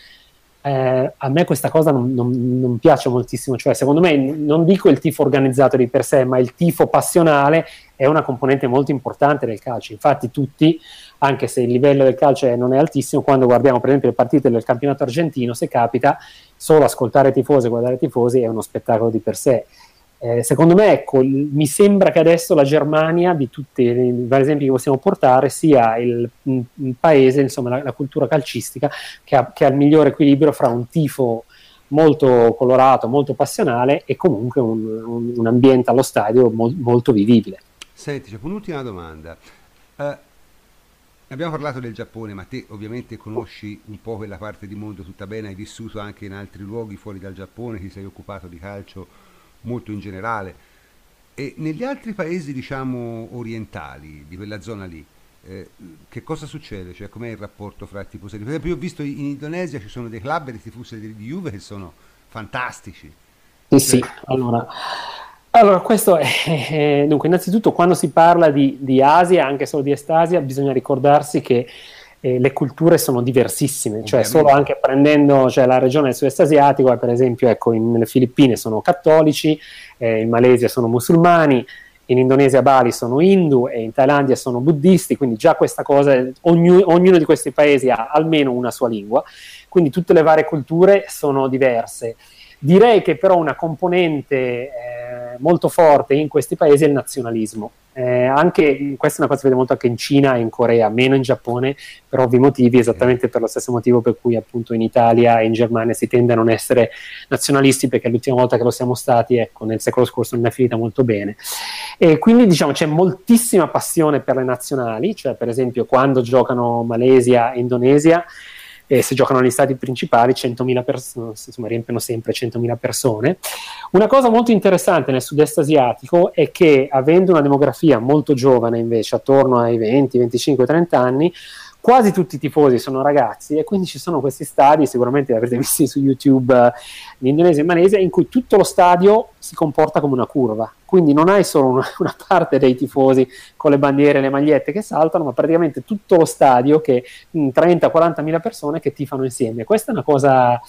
Speaker 5: eh, a me questa cosa non, non, non, piace moltissimo, cioè secondo me non dico il tifo organizzato di per sé, ma il tifo passionale è una componente molto importante del calcio. Infatti tutti, anche se il livello del calcio non è altissimo, quando guardiamo per esempio le partite del campionato argentino, se capita, solo ascoltare tifosi e guardare tifosi è uno spettacolo di per sé. Eh, secondo me, ecco, mi sembra che adesso la Germania, di tutti i vari esempi che possiamo portare, sia il, il paese, insomma, la, la, cultura calcistica che ha, che ha, il migliore equilibrio fra un tifo molto colorato, molto passionale e comunque un, un, un ambiente allo stadio mo- molto vivibile.
Speaker 1: Senti, c'è un'ultima domanda. Uh, abbiamo parlato del Giappone, ma te ovviamente conosci un po' quella parte di mondo tutta bene, hai vissuto anche in altri luoghi fuori dal Giappone, ti sei occupato di calcio molto in generale. E negli altri paesi, diciamo, orientali, di quella zona lì, eh, che cosa succede? Cioè, com'è il rapporto fra i tifosi? Per esempio, io ho visto in Indonesia ci sono dei club di tifosi di Juve che sono fantastici.
Speaker 5: Sì, sì, cioè, allora... Allora, questo è, dunque, innanzitutto quando si parla di, di Asia, anche solo di Estasia, bisogna ricordarsi che eh, le culture sono diversissime, cioè solo anche prendendo cioè, la regione del sud-est asiatico, per esempio ecco, in, nelle Filippine sono cattolici, eh, in Malesia sono musulmani, in Indonesia Bali sono hindu e in Thailandia sono buddisti, quindi già questa cosa, ogni, ognuno di questi paesi ha almeno una sua lingua, quindi tutte le varie culture sono diverse. Direi che però una componente eh, molto forte in questi paesi è il nazionalismo. Eh, anche, questa è una cosa che si vede molto anche in Cina e in Corea, meno in Giappone, per ovvi motivi, esattamente per lo stesso motivo per cui appunto in Italia e in Germania si tende a non essere nazionalisti, perché l'ultima volta che lo siamo stati, ecco, nel secolo scorso non è finita molto bene. E quindi diciamo c'è moltissima passione per le nazionali, cioè per esempio quando giocano Malesia e Indonesia, e se giocano negli stati principali 100.000 persone, insomma riempiono sempre 100.000 persone. Una cosa molto interessante nel sud-est asiatico è che avendo una demografia molto giovane invece, attorno ai 20, 25, 30 anni, quasi tutti i tifosi sono ragazzi e quindi ci sono questi stadi, sicuramente li avrete visti su YouTube eh, in Indonesia e in Malesia, in cui tutto lo stadio si comporta come una curva. Quindi non hai solo una, una parte dei tifosi con le bandiere e le magliette che saltano, ma praticamente tutto lo stadio che 30-40 mila persone che tifano insieme. Questa è una cosa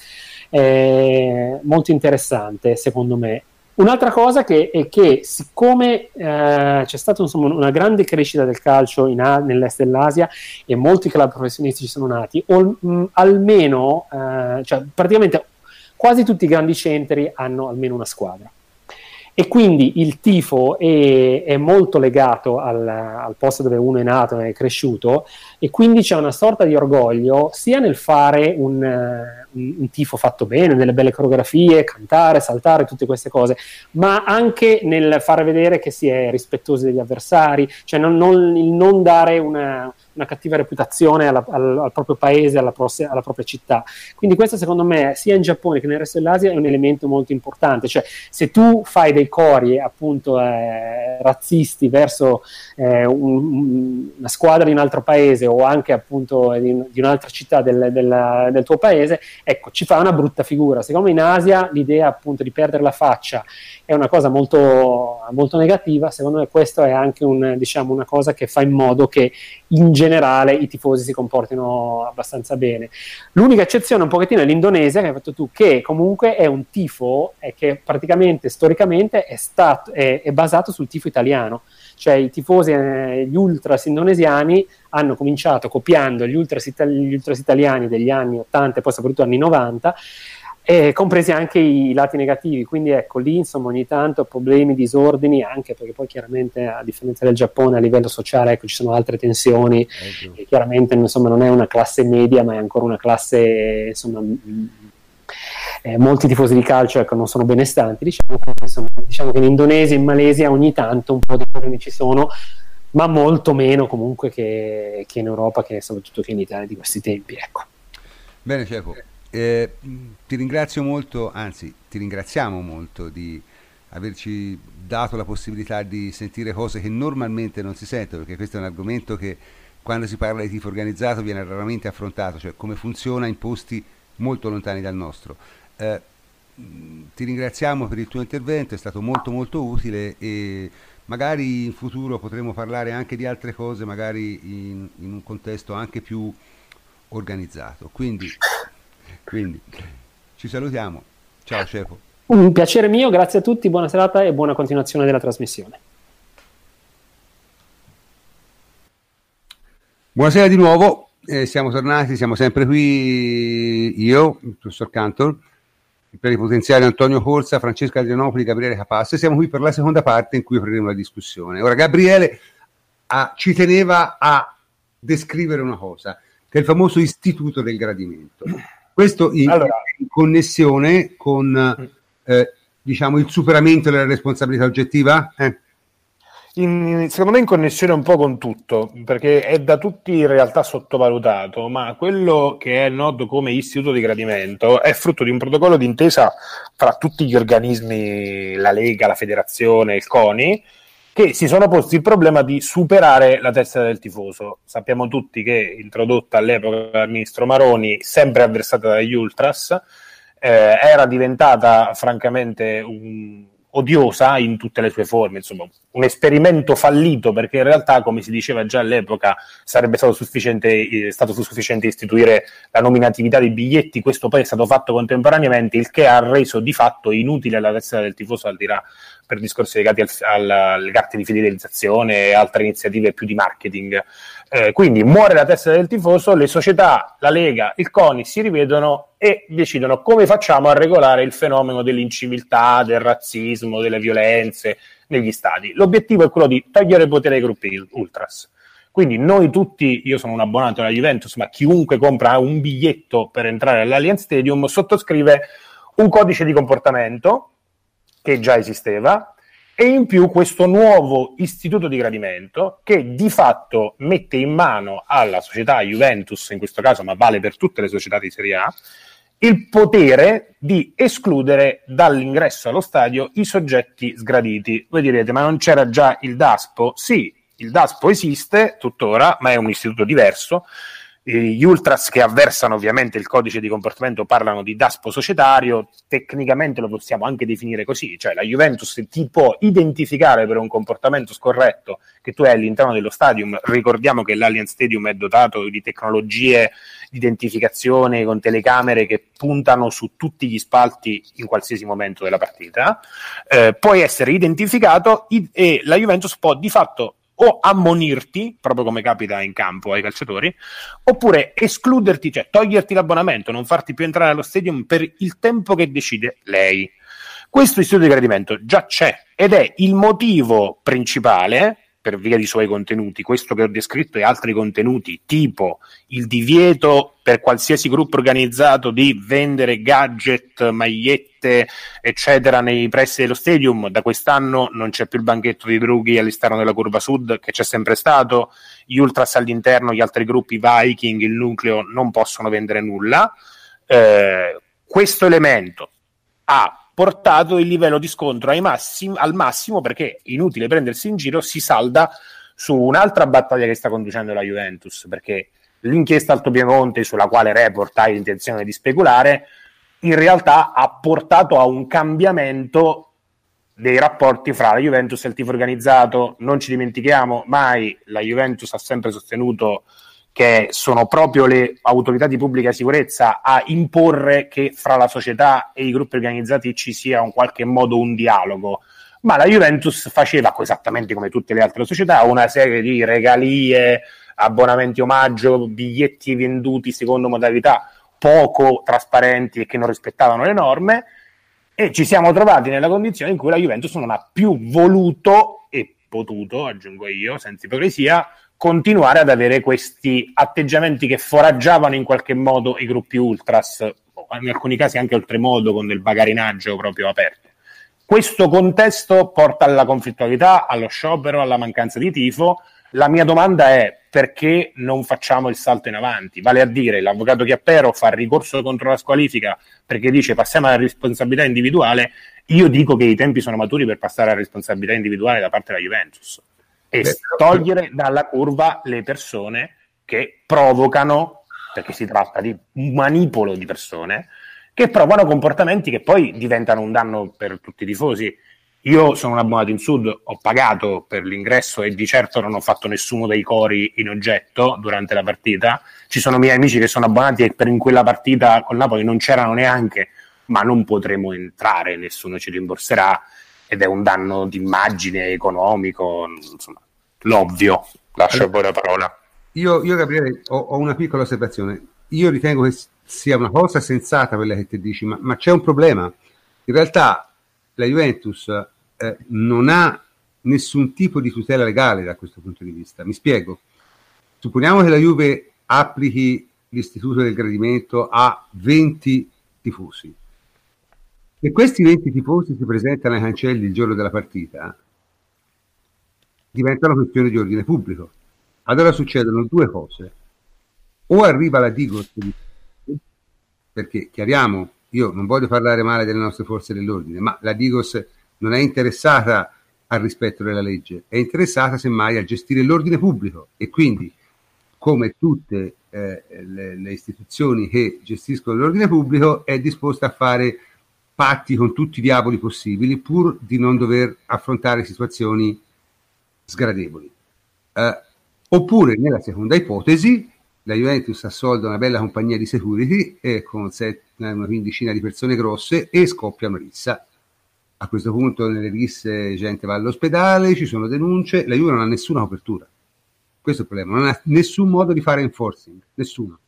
Speaker 5: eh, molto interessante, secondo me. Un'altra cosa che, è che siccome eh, c'è stata insomma, una grande crescita del calcio in, nell'est dell'Asia e molti club professionisti ci sono nati, o, mh, almeno, eh, cioè praticamente quasi tutti i grandi centri hanno almeno una squadra e quindi il tifo è, è molto legato al, al, posto dove uno è nato e è cresciuto e quindi c'è una sorta di orgoglio sia nel fare un, un, un, tifo fatto bene, nelle belle coreografie, cantare, saltare, tutte queste cose, ma anche nel fare vedere che si è rispettosi degli avversari, cioè non, non, il non dare una, una cattiva reputazione alla, al, al, proprio paese, alla, pross- alla, propria città. Quindi questo secondo me sia in Giappone che nel resto dell'Asia è un elemento molto importante, cioè se tu fai dei cori appunto eh, razzisti verso eh, un, una squadra di un altro paese o anche appunto di, di un'altra città del, del, del, tuo paese, ecco ci fa una brutta figura. Secondo me in Asia l'idea appunto di perdere la faccia è una cosa molto, molto negativa, secondo me questo è anche un, diciamo, una cosa che fa in modo che in generale i tifosi si comportino abbastanza bene. L'unica eccezione un pochettino è l'Indonesia, che hai fatto tu, che comunque è un tifo e che praticamente storicamente è, stato, è, è basato sul tifo italiano. Cioè i tifosi, eh, gli ultras indonesiani hanno cominciato copiando gli ultras, itali- gli ultras italiani degli anni 80 e poi soprattutto anni 90 e compresi anche i lati negativi, quindi ecco lì insomma ogni tanto problemi, disordini, anche perché poi chiaramente a differenza del Giappone a livello sociale ecco, ci sono altre tensioni ecco. e chiaramente insomma non è una classe media ma è ancora una classe insomma eh, molti tifosi di calcio ecco, non sono benestanti, diciamo, insomma, diciamo che in Indonesia e in Malesia ogni tanto un po' di problemi ci sono, ma molto meno comunque che, che in Europa, che soprattutto che in Italia di questi tempi. Ecco.
Speaker 1: Bene Cepo, eh, ti ringrazio molto, anzi ti ringraziamo molto di averci dato la possibilità di sentire cose che normalmente non si sentono, perché questo è un argomento che quando si parla di tifo organizzato viene raramente affrontato, cioè come funziona in posti molto lontani dal nostro. Eh, ti ringraziamo per il tuo intervento, è stato molto molto utile e magari in futuro potremo parlare anche di altre cose, magari in, in un contesto anche più organizzato. Quindi Quindi ci salutiamo. Ciao Cepo.
Speaker 5: Un piacere mio, grazie a tutti, buona serata e buona continuazione della trasmissione.
Speaker 1: Buonasera di nuovo, eh, siamo tornati, siamo sempre qui io, il professor Cantor, plenipotenziario Antonio Corsa, Francesco Adrianopoli, Gabriele Capasso e siamo qui per la seconda parte in cui apriremo la discussione. Ora Gabriele ah, ci teneva a descrivere una cosa, che è il famoso istituto del gradimento. Questo in, allora. in connessione con eh, diciamo, il superamento della responsabilità oggettiva? Eh?
Speaker 4: In, secondo me in connessione un po' con tutto, perché è da tutti in realtà sottovalutato, ma quello che è noto come istituto di gradimento è frutto di un protocollo d'intesa tra tutti gli organismi, la Lega, la Federazione, il CONI, che si sono posti il problema di superare la testa del tifoso. Sappiamo tutti che introdotta all'epoca dal ministro Maroni, sempre avversata dagli Ultras, eh, era diventata francamente un, odiosa in tutte le sue forme, insomma, un esperimento fallito perché in realtà, come si diceva già all'epoca, sarebbe stato sufficiente, eh, stato sufficiente istituire la nominatività dei biglietti, questo poi è stato fatto contemporaneamente, il che ha reso di fatto inutile la tessera del tifoso al di là per discorsi legati al, al, alle carte di fidelizzazione e altre iniziative più di marketing. Eh, quindi muore la testa del tifoso, le società, la Lega, il CONI si rivedono e decidono come facciamo a regolare il fenomeno dell'inciviltà, del razzismo, delle violenze negli stadi. L'obiettivo è quello di togliere potere ai gruppi ultras. Quindi noi tutti, io sono un abbonato alla Juventus, ma chiunque compra un biglietto per entrare all'Allianz Stadium sottoscrive un codice di comportamento che già esisteva, e in più questo nuovo istituto di gradimento che di fatto mette in mano alla società Juventus, in questo caso, ma vale per tutte le società di Serie A, il potere di escludere dall'ingresso allo stadio i soggetti sgraditi. Voi direte, ma non c'era già il DASPO? Sì, il DASPO esiste tuttora, ma è un istituto diverso gli ultras che avversano ovviamente il codice di comportamento parlano di daspo societario, tecnicamente lo possiamo anche definire così, cioè la Juventus ti può identificare per un comportamento scorretto che tu hai all'interno dello stadium, ricordiamo che l'Allianz Stadium è dotato di tecnologie di identificazione con telecamere che puntano su tutti gli spalti in qualsiasi momento della partita, eh, puoi essere identificato e la Juventus può di fatto o ammonirti, proprio come capita in campo ai calciatori, oppure escluderti, cioè toglierti l'abbonamento, non farti più entrare allo stadium per il tempo che decide lei. Questo istituto di gradimento già c'è ed è il motivo principale per via dei suoi contenuti, questo che ho descritto e altri contenuti, tipo il divieto per qualsiasi gruppo organizzato di vendere gadget, magliette, eccetera, nei pressi dello stadium. Da quest'anno non c'è più il banchetto di drughi all'esterno della curva sud, che c'è sempre stato. Gli ultras all'interno, gli altri gruppi Viking, il nucleo, non possono vendere nulla. Eh, questo elemento ha portato il livello di scontro massim- al massimo perché inutile prendersi in giro si salda su un'altra battaglia che sta conducendo la Juventus perché l'inchiesta Alto Piemonte sulla quale Report ha intenzione di speculare in realtà ha portato a un cambiamento dei rapporti fra la Juventus e il tifo organizzato. Non ci dimentichiamo mai la Juventus ha sempre sostenuto che sono proprio le autorità di pubblica sicurezza a imporre che fra la società e i gruppi organizzati ci sia in qualche modo un dialogo. Ma la Juventus faceva, esattamente come tutte le altre società, una serie di regalie, abbonamenti omaggio, biglietti venduti secondo modalità poco trasparenti e che non rispettavano le norme e ci siamo trovati nella condizione in cui la Juventus non ha più voluto e potuto, aggiungo io, senza ipocrisia, continuare ad avere questi atteggiamenti che foraggiavano in qualche modo i gruppi ultras, in alcuni casi anche oltremodo con del bagarinaggio proprio aperto. Questo contesto porta alla conflittualità, allo sciopero, alla mancanza di tifo. La mia domanda è perché non facciamo il salto in avanti? Vale a dire, l'avvocato Chiappero fa ricorso contro la squalifica perché dice passiamo alla responsabilità individuale. Io dico che i tempi sono maturi per passare alla responsabilità individuale da parte della Juventus e togliere dalla curva le persone che provocano, perché si tratta di un manipolo di persone, che provano comportamenti che poi diventano un danno per tutti i tifosi. Io sono un abbonato in Sud, ho pagato per l'ingresso e di certo non ho fatto nessuno dei cori in oggetto durante la partita. Ci sono miei amici che sono abbonati e per in quella partita con Napoli non c'erano neanche, ma non potremo entrare, nessuno ci rimborserà ed è un danno d'immagine economico, insomma, l'ovvio. Lascio poi la parola.
Speaker 1: Io, io Gabriele, ho, ho, una piccola osservazione. Io ritengo che sia una cosa sensata quella che ti dici, ma, ma c'è un problema. In realtà la Juventus eh, non ha nessun tipo di tutela legale da questo punto di vista. Mi spiego. Supponiamo che la Juve applichi l'istituto del gradimento a 20 tifosi. E questi 20 tifosi si presentano ai cancelli il giorno della partita, diventano questioni di ordine pubblico. Allora succedono due cose. O arriva la Digos, perché chiariamo, io non voglio parlare male delle nostre forze dell'ordine, ma la Digos non è interessata al rispetto della legge, è interessata semmai a gestire l'ordine pubblico e quindi, come tutte eh, le, le, istituzioni che gestiscono l'ordine pubblico, è disposta a fare patti con tutti i diavoli possibili pur di non dover affrontare situazioni sgradevoli. Eh, oppure, nella seconda ipotesi, la Juventus assolda una bella compagnia di security eh, con set, una quindicina di persone grosse e scoppia una rissa a questo punto nelle risse gente va all'ospedale, ci sono denunce, la Juve non ha nessuna copertura. Questo è il problema, non ha nessun modo di fare enforcing, nessuno.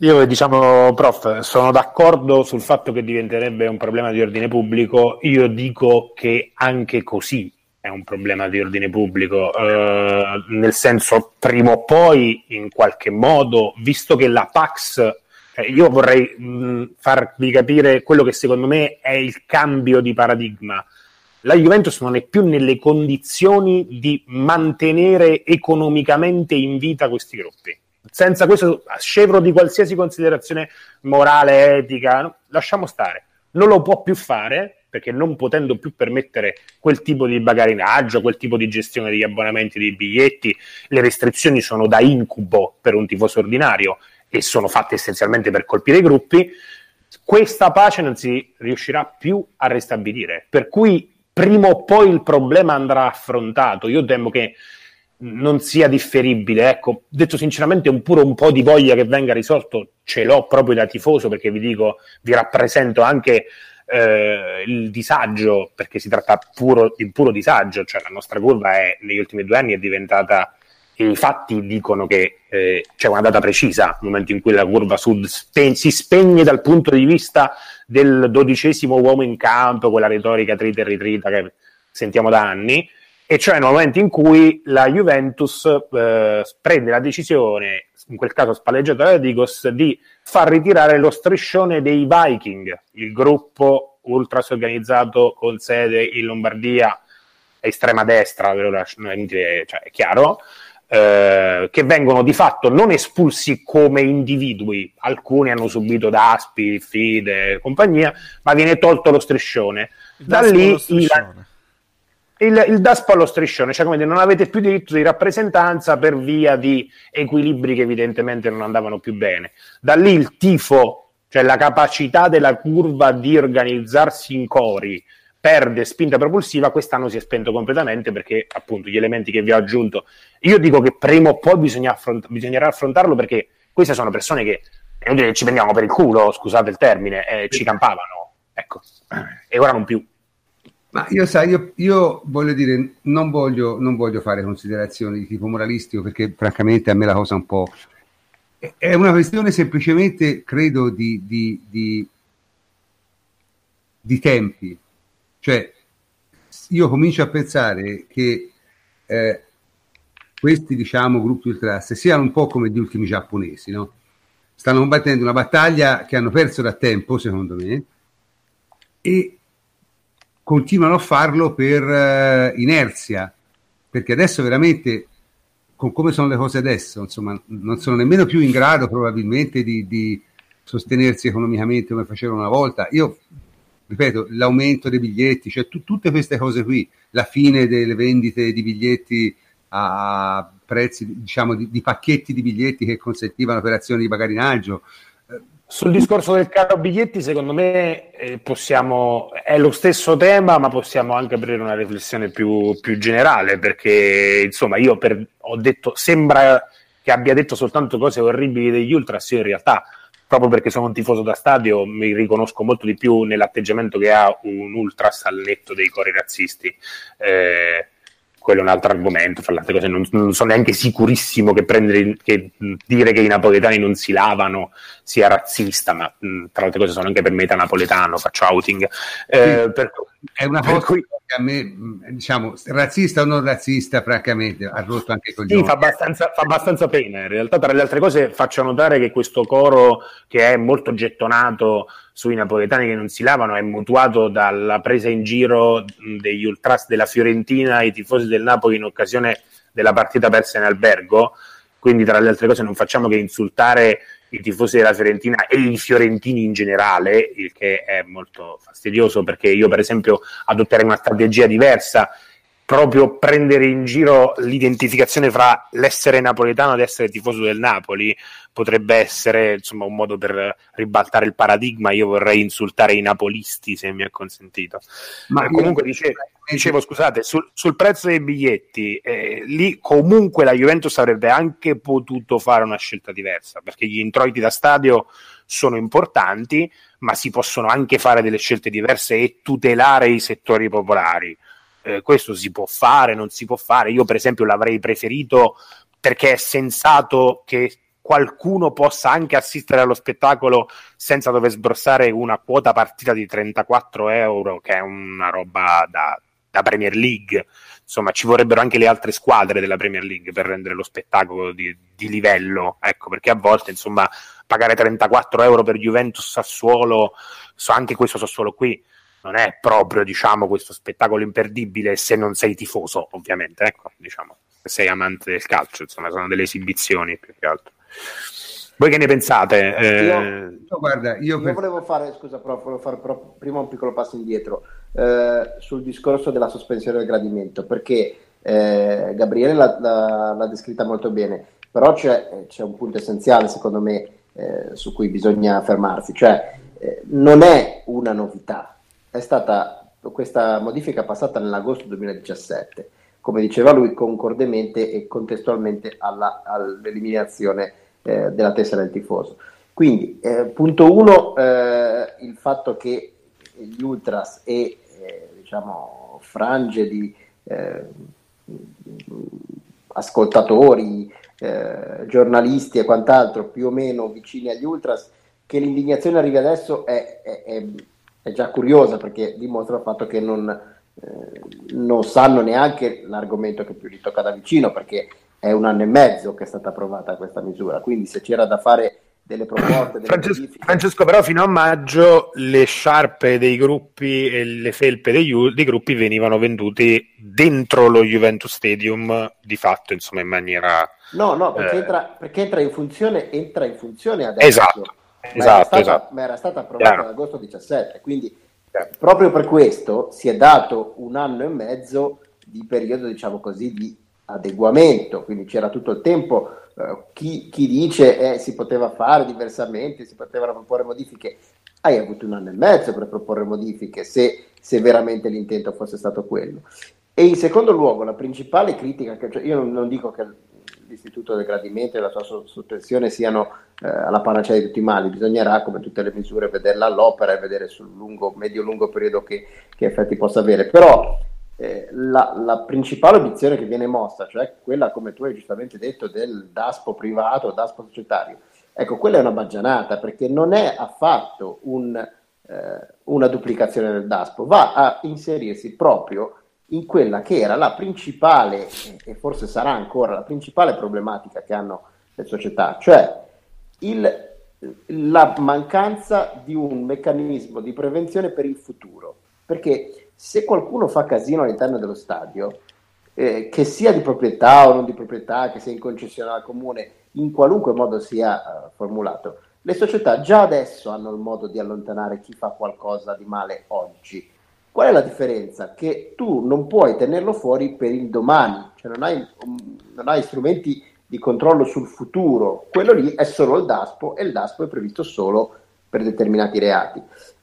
Speaker 4: Io diciamo, prof, sono d'accordo sul fatto che diventerebbe un problema di ordine pubblico, io dico che anche così è un problema di ordine pubblico, eh, nel senso prima o poi in qualche modo, visto che la Pax cioè, io vorrei mh, farvi capire quello che secondo me è il cambio di paradigma. La Juventus non è più nelle condizioni di mantenere economicamente in vita questi gruppi. Senza questo scevro di qualsiasi considerazione morale, etica, lasciamo stare. Non lo può più fare perché non potendo più permettere quel tipo di bagarinaggio, quel tipo di gestione degli abbonamenti dei biglietti, le restrizioni sono da incubo per un tifoso ordinario e sono fatte essenzialmente per colpire i gruppi, questa pace non si riuscirà più a ristabilire. Per cui prima o poi il problema andrà affrontato. Io temo che non sia differibile. Ecco, detto sinceramente, un puro un po' di voglia che venga risolto ce l'ho proprio da tifoso perché vi dico, vi rappresento anche eh, il disagio, perché si tratta puro, di puro disagio, cioè la nostra curva è, negli ultimi due anni è diventata i fatti dicono che eh, c'è una data precisa, nel momento in cui la curva sud spe- si spegne dal punto di vista del dodicesimo uomo in campo, quella retorica trita e ritrita che sentiamo da anni, e cioè nel momento in cui la Juventus eh, prende la decisione, in quel caso spalleggiata da Digos, di far ritirare lo striscione dei Viking, il gruppo ultras organizzato con sede in Lombardia, estrema destra, cioè, è chiaro, eh, che vengono di fatto non espulsi come individui, alcuni hanno subito daspi, fide e compagnia, ma viene tolto lo striscione. Da lì il, il, il DASPO allo striscione, cioè come dire, non avete più diritto di rappresentanza per via di equilibri che evidentemente non andavano più bene. Da lì il tifo, cioè la capacità della curva di organizzarsi in cori, perde spinta propulsiva, quest'anno si è spento completamente perché appunto gli elementi che vi ho aggiunto, io dico che prima o poi bisogna affront- bisognerà affrontarlo perché queste sono persone che è inutile che ci prendiamo per il culo, scusate il termine, eh, ci campavano, ecco, e ora non più.
Speaker 1: Ma io sai, io, io voglio dire, non voglio, non voglio, fare considerazioni di tipo moralistico perché francamente a me la cosa un po'... È una questione semplicemente, credo, di, di, di, di tempi cioè, io comincio a pensare che eh, questi, diciamo, gruppi ultras siano un po' come gli ultimi giapponesi, no? Stanno combattendo una battaglia che hanno perso da tempo, secondo me, e continuano a farlo per uh, inerzia, perché adesso veramente, con come sono le cose adesso, insomma, non sono nemmeno più in grado probabilmente di, di sostenersi economicamente come facevano una volta. Io ripeto, l'aumento dei biglietti, cioè t- tutte queste cose qui, la fine delle vendite di biglietti a prezzi, diciamo, di, di, pacchetti di biglietti che consentivano operazioni di bagarinaggio, eh,
Speaker 4: Sul discorso del caro biglietti, secondo me eh, possiamo, è lo stesso tema, ma possiamo anche aprire una riflessione più, più generale, perché insomma io per, ho detto, sembra che abbia detto soltanto cose orribili degli Ultras, io in realtà, proprio perché sono un tifoso da stadio, mi riconosco molto di più nell'atteggiamento che ha un Ultras al netto dei cori razzisti. Eh, quello è un altro argomento, fra le altre cose non, non sono neanche sicurissimo che, prendere, che, dire che i napoletani non si lavano sia razzista, ma mh, tra le altre cose sono anche per metà napoletano, faccio outing.
Speaker 1: Eh, sì, per, è una cosa cui... che a me, diciamo, razzista o non razzista, francamente, ha rotto anche con
Speaker 4: Sì, fa abbastanza, fa abbastanza pena, in realtà tra le altre cose faccio notare che questo coro che è molto gettonato sui napoletani che non si lavano è mutuato dalla presa in giro degli ultras della Fiorentina ai tifosi del Napoli in occasione della partita persa in albergo. Quindi, tra le altre cose, non facciamo che insultare i tifosi della Fiorentina e i fiorentini in generale, il che è molto fastidioso perché io, per esempio, adotterei una strategia diversa proprio prendere in giro l'identificazione fra l'essere napoletano ed essere tifoso del Napoli potrebbe essere insomma un modo per ribaltare il paradigma. Io vorrei insultare i napolisti se mi è consentito. Ma eh, comunque dicevo, dicevo scusate, sul, sul, prezzo dei biglietti, eh, lì comunque la Juventus avrebbe anche potuto fare una scelta diversa perché gli introiti da stadio sono importanti, ma si possono anche fare delle scelte diverse e tutelare i settori popolari eh, questo si può fare, non si può fare. Io, per esempio, l'avrei preferito perché è sensato che qualcuno possa anche assistere allo spettacolo senza dover sbrossare una quota partita di 34 euro, che è una roba da, da Premier League. Insomma, ci vorrebbero anche le altre squadre della Premier League per rendere lo spettacolo di, di livello. Ecco, perché a volte, insomma, pagare 34 euro per Juventus Sassuolo, so anche questo Sassuolo qui, non è proprio diciamo, questo spettacolo imperdibile se non sei tifoso, ovviamente, ecco, diciamo, se sei amante del calcio, insomma, sono delle esibizioni più che altro. Voi che ne pensate?
Speaker 3: Eh... Io, no, guarda, io, per... volevo fare, scusa, però, volevo fare però prima un piccolo passo indietro eh, sul discorso della sospensione del gradimento, perché eh, Gabriele l'ha, l'ha, l'ha, descritta molto bene, però c'è, c'è, un punto essenziale, secondo me, eh, su cui bisogna fermarsi, cioè eh, non è una novità, è stata questa modifica passata nell'agosto 2017, come diceva lui, concordemente e contestualmente alla, all'eliminazione eh, della tessera del tifoso. Quindi, eh, punto uno, eh, il fatto che gli ultras e eh, diciamo, frange di eh, ascoltatori, eh, giornalisti e quant'altro più o meno vicini agli ultras, che l'indignazione arrivi adesso è, è, è è già curiosa perché dimostra il fatto che non, eh, non sanno neanche l'argomento che più gli tocca da vicino perché è un anno e mezzo che è stata approvata questa misura, quindi se c'era da fare delle proposte. Delle
Speaker 4: Francesco, Francesco, però fino a maggio le sciarpe dei gruppi e le felpe dei, dei, gruppi venivano venduti dentro lo Juventus Stadium di fatto, insomma, in maniera...
Speaker 3: No, no, perché, eh... entra, perché entra, in funzione, entra in funzione adesso.
Speaker 4: Esatto
Speaker 3: esatto, stata, esatto. ma era stata approvata nell'agosto 17, quindi Chiaro. proprio per questo si è dato un anno e mezzo di periodo, diciamo così, di adeguamento, quindi c'era tutto il tempo, eh, chi, chi, dice eh, si poteva fare diversamente, si potevano proporre modifiche, hai avuto un anno e mezzo per proporre modifiche se, se veramente l'intento fosse stato quello. E in secondo luogo, la principale critica, che, cioè io non, non dico che l'istituto del gradimento e la sua sottensione siano eh, alla panacea di tutti i mali, bisognerà come tutte le misure vederla all'opera e vedere sul lungo, medio-lungo periodo che, che, effetti possa avere. Però eh, la, la, principale obiezione che viene mossa, cioè quella come tu hai giustamente detto del DASPO privato, DASPO societario, ecco quella è una baggianata perché non è affatto un, eh, una duplicazione del DASPO, va a inserirsi proprio in quella che era la principale, e forse sarà ancora la principale problematica che hanno le società, cioè il, la mancanza di un meccanismo di prevenzione per il futuro. Perché se qualcuno fa casino all'interno dello stadio, eh, che sia di proprietà o non di proprietà, che sia in concessione al comune, in qualunque modo sia uh, formulato, le società già adesso hanno il modo di allontanare chi fa qualcosa di male oggi Qual è la differenza? Che tu non puoi tenerlo fuori per il domani, cioè non hai, non hai strumenti di controllo sul futuro, quello lì è solo il DASPO e il DASPO è previsto solo per determinati reati.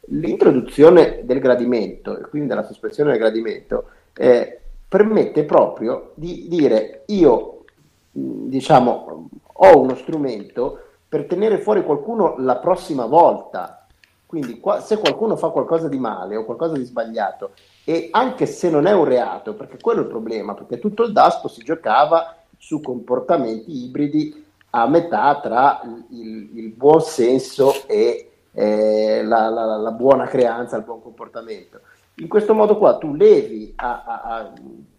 Speaker 3: L'introduzione del gradimento, e quindi della sospensione del gradimento, eh, permette proprio di dire io diciamo ho uno strumento per tenere fuori qualcuno la prossima volta. Quindi qua, se qualcuno fa qualcosa di male o qualcosa di sbagliato, e anche se non è un reato, perché quello è il problema, perché tutto il DASPO si giocava su comportamenti ibridi a metà tra il, il buon senso e eh, la, la, la, buona creanza, il buon comportamento. In questo modo qua tu levi a, a, a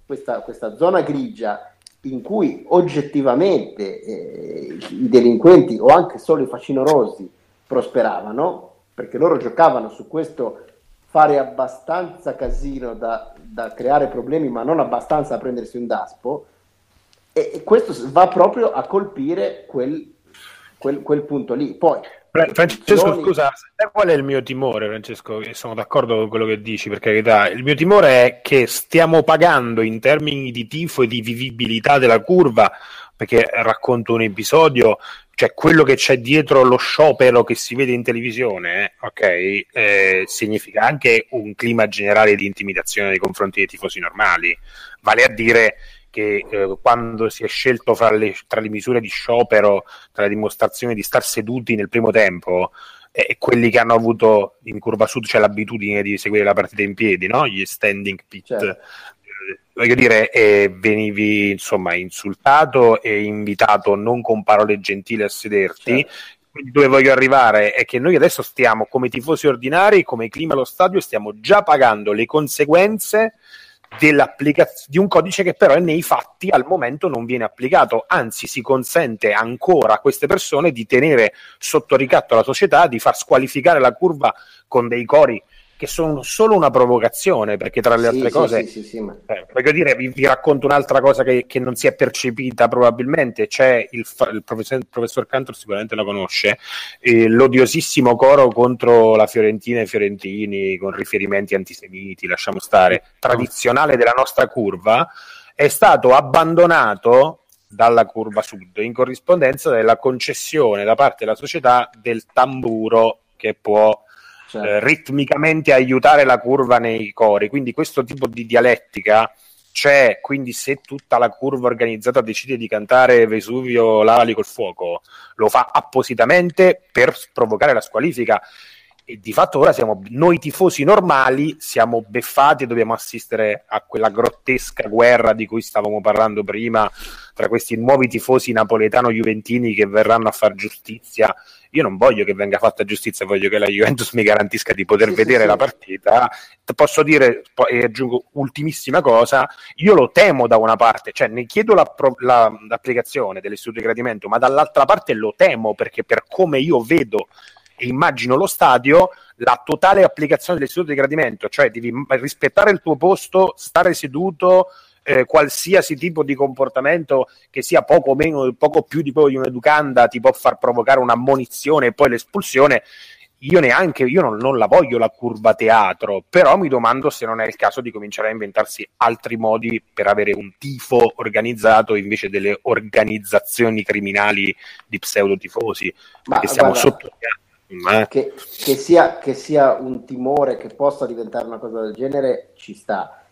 Speaker 3: questa, questa, zona grigia in cui oggettivamente eh, i delinquenti o anche solo i facinorosi prosperavano, perché loro giocavano su questo fare abbastanza casino da, da creare problemi, ma non abbastanza da prendersi un daspo, e, e questo va proprio a colpire quel, quel, quel punto lì. Poi,
Speaker 4: Francesco, Zoni... scusa, qual è il mio timore, Francesco? Sono d'accordo con quello che dici, per carità. Il mio timore è che stiamo pagando in termini di tifo e di vivibilità della curva, perché racconto un episodio, cioè quello che c'è dietro lo sciopero che si vede in televisione, ok, eh, significa anche un clima generale di intimidazione nei confronti dei tifosi normali. Vale a dire che eh, quando si è scelto fra le, tra le misure di sciopero, tra le dimostrazioni di star seduti nel primo tempo, eh, quelli che hanno avuto in curva sud c'è cioè l'abitudine di seguire la partita in piedi, no? gli standing pit. Certo. Voglio dire, eh, venivi insomma insultato e invitato non con parole gentili a sederti. Certo. Dove voglio arrivare è che noi adesso stiamo, come tifosi ordinari, come clima allo stadio, stiamo già pagando le conseguenze di un codice che però nei fatti al momento non viene applicato, anzi si consente ancora a queste persone di tenere sotto ricatto la società, di far squalificare la curva con dei cori che sono solo una provocazione, perché tra le altre
Speaker 3: sì,
Speaker 4: cose,
Speaker 3: sì, sì, ma...
Speaker 4: eh, voglio dire, vi, vi, racconto un'altra cosa che, che, non si è percepita probabilmente, c'è il, il, professor, il professor, Cantor, sicuramente la conosce, eh, l'odiosissimo coro contro la Fiorentina e i fiorentini con riferimenti antisemiti, lasciamo stare, tradizionale della nostra curva, è stato abbandonato dalla curva sud in corrispondenza della concessione da parte della società del tamburo che può certo. eh, ritmicamente aiutare la curva nei cori. Quindi questo tipo di dialettica c'è, quindi se tutta la curva organizzata decide di cantare Vesuvio lavali col fuoco, lo fa appositamente per provocare la squalifica e di fatto ora siamo noi tifosi normali siamo beffati e dobbiamo assistere a quella grottesca guerra di cui stavamo parlando prima tra questi nuovi tifosi napoletano-juventini che verranno a far giustizia. Io non voglio che venga fatta giustizia voglio che la Juventus mi garantisca di poter sì, vedere sì, la partita. Posso dire e aggiungo ultimissima cosa io lo temo da una parte cioè ne chiedo la, la, l'applicazione dell'istituto di gradimento ma dall'altra parte lo temo perché per come io vedo e immagino lo stadio, la totale applicazione dell'istituto di gradimento, cioè devi rispettare il tuo posto, stare seduto, eh, qualsiasi tipo di comportamento che sia poco o meno, poco più di quello di un'educanda ti può far provocare un'ammonizione e poi l'espulsione. Io neanche, io non, non, la voglio la curva teatro, però mi domando se non è il caso di cominciare a inventarsi altri modi per avere un tifo organizzato invece delle organizzazioni criminali di pseudotifosi, perché siamo guarda, sotto
Speaker 3: ma... Che, che, sia, che sia un timore che possa diventare una cosa del genere ci sta.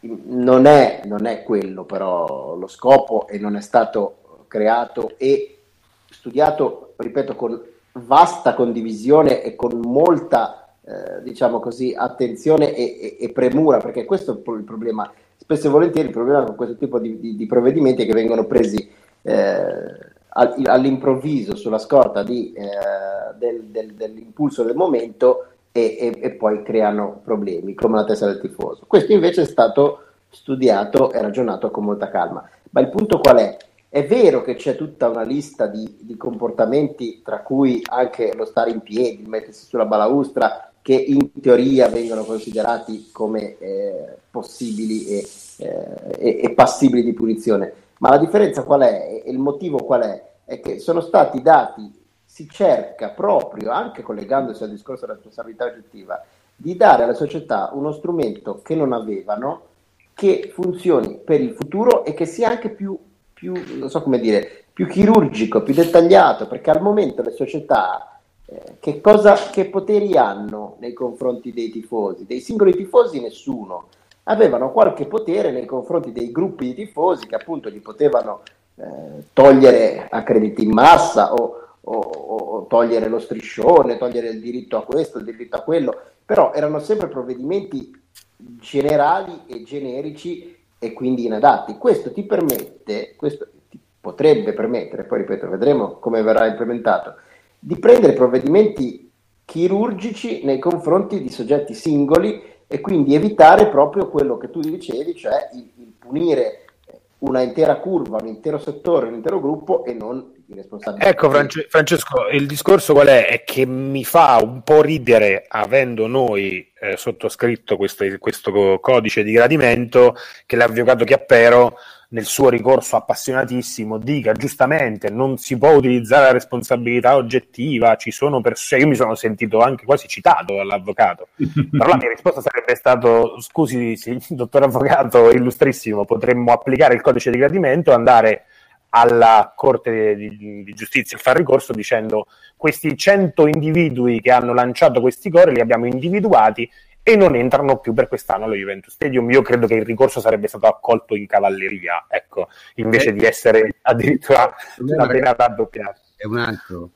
Speaker 3: Non è, non è quello però lo scopo e non è stato creato e studiato, ripeto, con vasta condivisione e con molta, eh, diciamo così, attenzione e, e, e, premura, perché questo è il problema. Spesso e volentieri il problema con questo tipo di, di, di provvedimenti è che vengono presi eh, all'improvviso sulla scorta di, eh, del, del, dell'impulso del momento e, e, e, poi creano problemi come la testa del tifoso. Questo invece è stato studiato e ragionato con molta calma. Ma il punto qual è? È vero che c'è tutta una lista di, di comportamenti, tra cui anche lo stare in piedi, mettersi sulla balaustra, che in teoria vengono considerati come eh, possibili e, eh, e passibili di punizione ma la differenza qual è e il motivo qual è? È che sono stati dati, si cerca proprio, anche collegandosi al discorso della responsabilità oggettiva, di dare alla società uno strumento che non avevano, che funzioni per il futuro e che sia anche più, più non so come dire, più chirurgico, più dettagliato, perché al momento le società eh, che, cosa, che poteri hanno nei confronti dei tifosi? Dei singoli tifosi nessuno, avevano qualche potere nei confronti dei gruppi di tifosi che appunto gli potevano eh, togliere a crediti in massa o, o, o, togliere lo striscione, togliere il diritto a questo, il diritto a quello, però erano sempre provvedimenti generali e generici e quindi inadatti. Questo ti permette, questo ti potrebbe permettere, poi ripeto, vedremo come verrà implementato, di prendere provvedimenti chirurgici nei confronti di soggetti singoli e quindi evitare proprio quello che tu dicevi, cioè il, il punire una intera curva, un intero settore, un intero gruppo e non i responsabili.
Speaker 4: Ecco France- Francesco, il discorso qual è? È che mi fa un po' ridere, avendo noi eh, sottoscritto questo, questo, codice di gradimento, che l'avvocato Chiappero nel suo ricorso appassionatissimo dica giustamente non si può utilizzare la responsabilità oggettiva, ci sono persone, io mi sono sentito anche quasi citato dall'avvocato, però la mia risposta sarebbe stato scusi dottor avvocato illustrissimo, potremmo applicare il codice di gradimento, andare alla Corte di, di Giustizia a fare ricorso dicendo questi 100 individui che hanno lanciato questi cori li abbiamo individuati e non entrano più per quest'anno allo Juventus Stadium. Io credo che il ricorso sarebbe stato accolto in cavalleria, ecco, invece eh, di essere addirittura la pena raddoppiata.
Speaker 1: È un altro.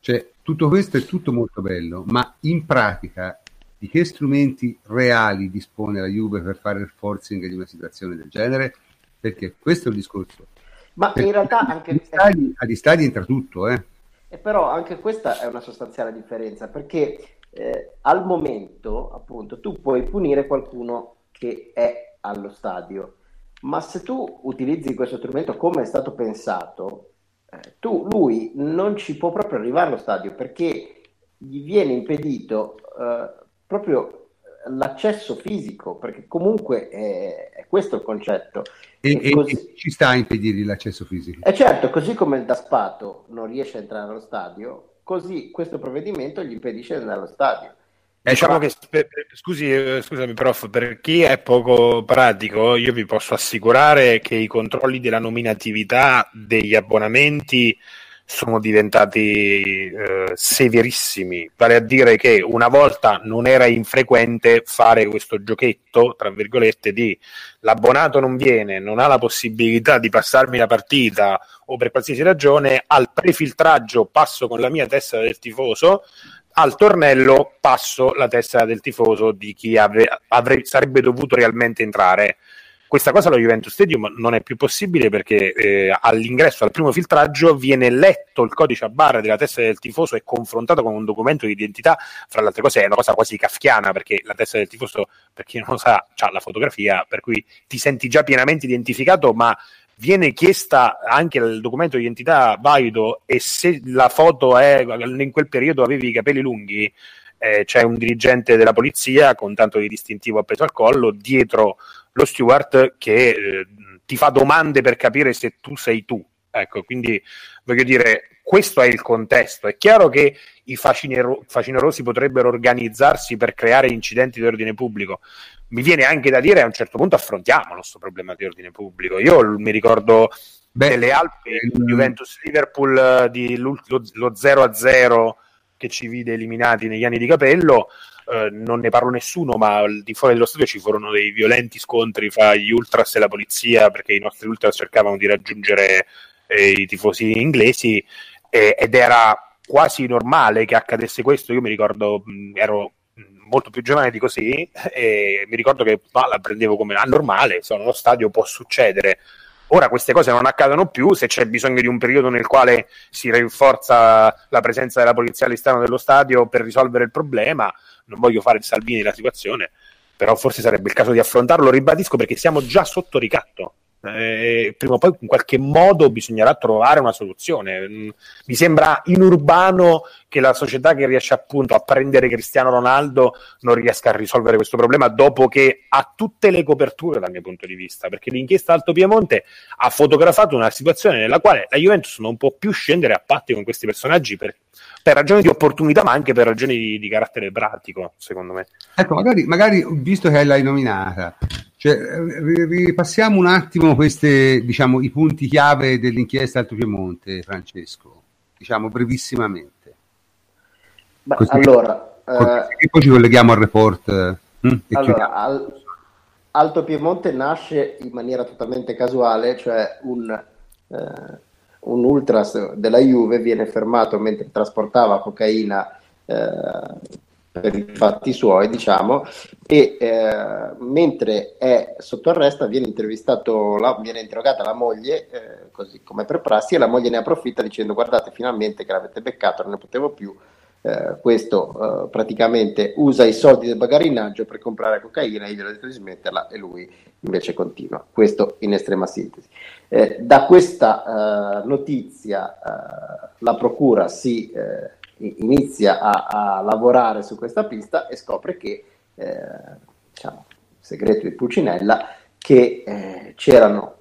Speaker 1: Cioè, tutto questo è tutto molto bello, ma in pratica di che strumenti reali dispone la Juve per fare il forcing di una situazione del genere? Perché questo è il discorso.
Speaker 3: Ma in realtà anche...
Speaker 1: Agli stadi, agli stadi entra tutto, eh.
Speaker 3: E però anche questa è una sostanziale differenza, perché eh, al momento, appunto, tu puoi punire qualcuno che è allo stadio, ma se tu utilizzi questo strumento come è stato pensato, eh, tu, lui non ci può proprio arrivare allo stadio perché gli viene impedito eh, proprio l'accesso fisico, perché comunque è, è questo il concetto.
Speaker 1: E, e, così... e, ci sta a impedire l'accesso fisico?
Speaker 3: E certo, così come il Daspato non riesce a entrare allo stadio, così questo provvedimento gli impedisce di andare allo stadio.
Speaker 4: Eh, diciamo che, scusi, eh, scusami prof, per chi è poco pratico, io vi posso assicurare che i controlli della nominatività degli abbonamenti sono diventati eh, severissimi, vale a dire che una volta non era infrequente fare questo giochetto, tra virgolette, di l'abbonato non viene, non ha la possibilità di passarmi la partita o per qualsiasi ragione, al prefiltraggio passo con la mia tessera del tifoso, al tornello passo la tessera del tifoso di chi avre- avre- sarebbe dovuto realmente entrare questa cosa allo Juventus Stadium non è più possibile perché eh, all'ingresso, al primo filtraggio, viene letto il codice a barra della testa del tifoso e confrontato con un documento di identità. Fra le altre cose, è una cosa quasi kafkiana perché la testa del tifoso, per chi non lo sa, ha la fotografia, per cui ti senti già pienamente identificato, ma viene chiesta anche il documento di identità valido e se la foto è in quel periodo avevi i capelli lunghi, eh, c'è un dirigente della polizia con tanto di distintivo appeso al collo dietro lo steward che eh, ti fa domande per capire se tu sei tu. Ecco, quindi voglio dire, questo è il contesto. È chiaro che i facinero- facinerosi potrebbero organizzarsi per creare incidenti di ordine pubblico. Mi viene anche da dire a un certo punto affrontiamo questo problema di ordine pubblico. Io mi ricordo Beh, delle Alpi, ehm... Juventus-Liverpool, di lo, lo 0-0 che ci vide eliminati negli anni di capello eh, non ne parlo nessuno, ma di fuori dello stadio ci furono dei violenti scontri fra gli ultras e la polizia perché i nostri ultras cercavano di raggiungere eh, i tifosi inglesi eh, ed era quasi normale che accadesse questo. Io mi ricordo, mh, ero molto più giovane di così e mi ricordo che ma, la prendevo come anormale, sono allo stadio può succedere. Ora queste cose non accadono più, se c'è bisogno di un periodo nel quale si rinforza la presenza della polizia all'esterno dello stadio per risolvere il problema, non voglio fare il Salvini la situazione, però forse sarebbe il caso di affrontarlo, ribadisco perché siamo già sotto ricatto. Eh, prima o poi in qualche modo bisognerà trovare una soluzione. Mm, mi sembra inurbano che la società che riesce appunto a prendere Cristiano Ronaldo non riesca a risolvere questo problema dopo che ha tutte le coperture dal mio punto di vista, perché l'inchiesta Alto Piemonte ha fotografato una situazione nella quale la Juventus non può più scendere a patti con questi personaggi per per ragioni di opportunità, ma anche per ragioni di, di carattere pratico, secondo me.
Speaker 1: Ecco, magari, magari, visto che l'hai nominata, Cioè, ripassiamo un attimo questi, diciamo, i punti chiave dell'inchiesta Alto Piemonte, Francesco, diciamo brevissimamente.
Speaker 3: Beh, così, allora,
Speaker 1: così, eh, poi ci colleghiamo al report.
Speaker 3: Hm, allora, al, Alto Piemonte nasce in maniera totalmente casuale, cioè un, eh, un ultras della Juve viene fermato mentre trasportava cocaina eh, per i fatti suoi, diciamo, e eh, mentre è sotto arresto viene, intervistato la, viene interrogata la moglie, eh, così come per prassi, e la moglie ne approfitta dicendo guardate finalmente che l'avete beccato, non ne potevo più, eh, questo eh, praticamente usa i soldi del bagarinaggio per comprare cocaina, io gli ho detto di smetterla e lui invece continua, questo in estrema sintesi. Eh, da questa eh, notizia la procura si inizia a, a, lavorare su questa pista e scopre che, eh, diciamo, segreto di Pulcinella, che eh, c'erano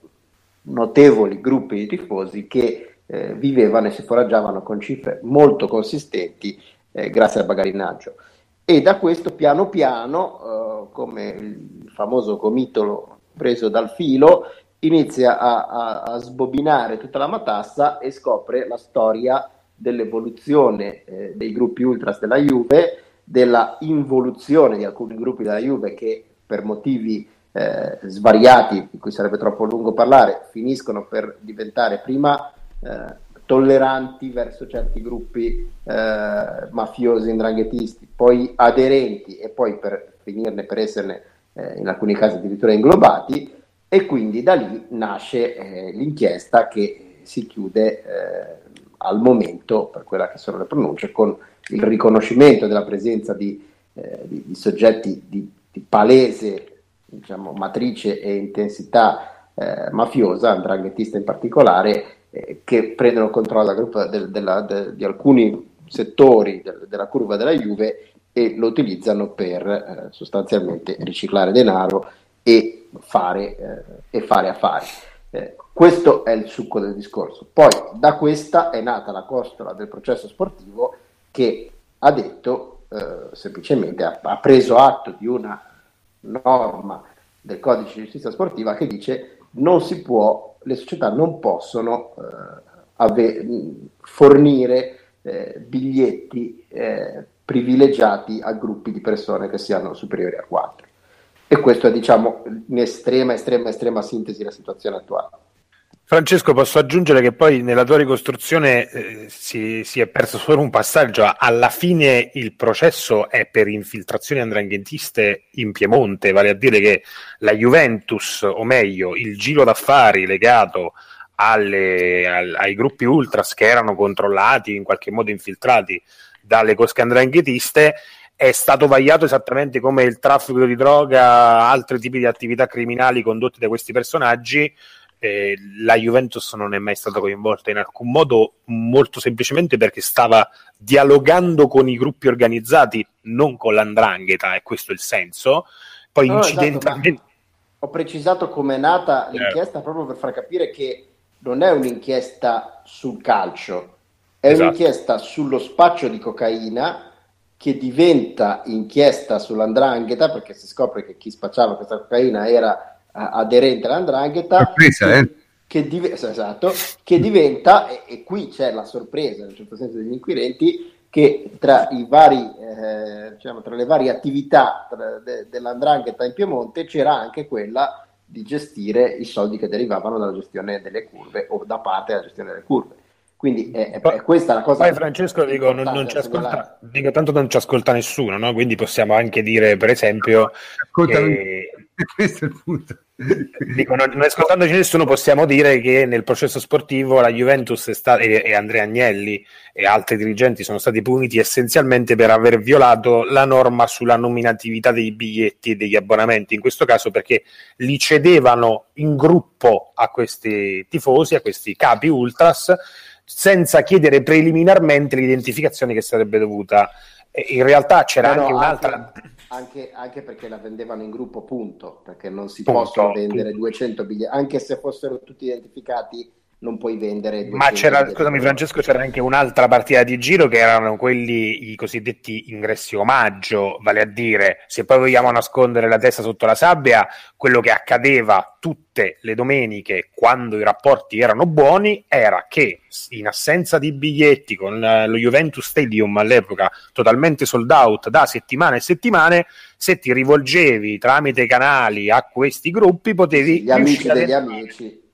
Speaker 3: notevoli gruppi di tifosi che eh, vivevano e si foraggiavano con cifre molto consistenti eh, grazie al bagarinaggio. E da questo piano piano, eh, come il famoso comitolo preso dal filo, inizia a, a, a sbobinare tutta la matassa e scopre la storia dell'evoluzione eh, dei gruppi ultras della Juve, della involuzione di alcuni gruppi della Juve che per motivi eh, svariati, di cui sarebbe troppo lungo parlare, finiscono per diventare prima eh, tolleranti verso certi gruppi eh, mafiosi, indranghetisti, poi aderenti e poi per finirne per esserne eh, in alcuni casi addirittura inglobati e quindi da lì nasce eh, l'inchiesta che si chiude al momento, per quella che sono le pronunce, con il riconoscimento della presenza di, eh, di, di soggetti di, di palese diciamo, matrice e intensità eh, mafiosa, andranghetista in particolare, eh, che prendono controllo del, della, de, di alcuni settori de, della curva della Juve e lo utilizzano per eh, sostanzialmente riciclare denaro e fare, eh, e fare affari. Eh, questo è il succo del discorso. Poi da questa è nata la costola del processo sportivo che ha detto eh, semplicemente, ha, ha, preso atto di una norma del codice di giustizia sportiva che dice non si può, le società non possono eh, ave, fornire eh, biglietti eh, privilegiati a gruppi di persone che siano superiori a 4. E questo è diciamo in estrema, estrema, estrema sintesi la situazione attuale.
Speaker 4: Francesco, posso aggiungere che poi nella tua ricostruzione eh, si, si, è perso solo un passaggio. Alla fine il processo è per infiltrazioni andranghentiste in Piemonte, vale a dire che la Juventus, o meglio, il giro d'affari legato alle, al, ai gruppi ultras che erano controllati, in qualche modo infiltrati dalle cosche andranghetiste, è stato vagliato esattamente come il traffico di droga, altri tipi di attività criminali condotte da questi personaggi. Eh, la Juventus non è mai stata coinvolta in alcun modo, molto semplicemente perché stava dialogando con i gruppi organizzati, non con l'andrangheta, e questo è il senso. Poi no, incidentalmente. Esatto,
Speaker 3: ho precisato come è nata l'inchiesta eh. proprio per far capire che non è un'inchiesta sul calcio, è esatto. un'inchiesta sullo spaccio di cocaina che diventa inchiesta sull'andrangheta perché si scopre che chi spacciava questa cocaina era uh, aderente all'andrangheta sorpresa, che, eh? che, div- esatto, che diventa e, e, qui c'è la sorpresa in un certo senso degli inquirenti che tra, i vari, eh, diciamo, tra le varie attività de- dell'andrangheta in Piemonte c'era anche quella di gestire i soldi che derivavano dalla gestione delle curve o da parte della gestione delle curve quindi è, è, è, questa la cosa.
Speaker 4: Poi Francesco dico, non, non ci ascolta, dico, tanto non ci ascolta nessuno, no? quindi possiamo anche dire, per esempio, che... questo è il punto. Dico, non, non ascoltandoci nessuno possiamo dire che nel processo sportivo la Juventus sta- e, e, Andrea Agnelli e altri dirigenti sono stati puniti essenzialmente per aver violato la norma sulla nominatività dei biglietti e degli abbonamenti, in questo caso perché li cedevano in gruppo a questi tifosi, a questi capi ultras, senza chiedere preliminarmente l'identificazione che sarebbe dovuta. In realtà c'era no, anche un'altra.
Speaker 3: Anche, anche, anche, perché la vendevano in gruppo, punto. Perché non si punto, possono vendere punto. 200 biglietti, anche se fossero tutti identificati, non puoi vendere.
Speaker 4: Ma c'era, scusami Francesco, c'era anche un'altra partita di giro che erano quelli, i cosiddetti ingressi omaggio, vale a dire, se poi vogliamo nascondere la testa sotto la sabbia, quello che accadeva tutte le domeniche quando i rapporti erano buoni era che in assenza di biglietti con lo Juventus Stadium all'epoca totalmente sold out da settimane e settimane, se ti rivolgevi tramite canali a questi gruppi potevi...
Speaker 3: Gli amici degli amici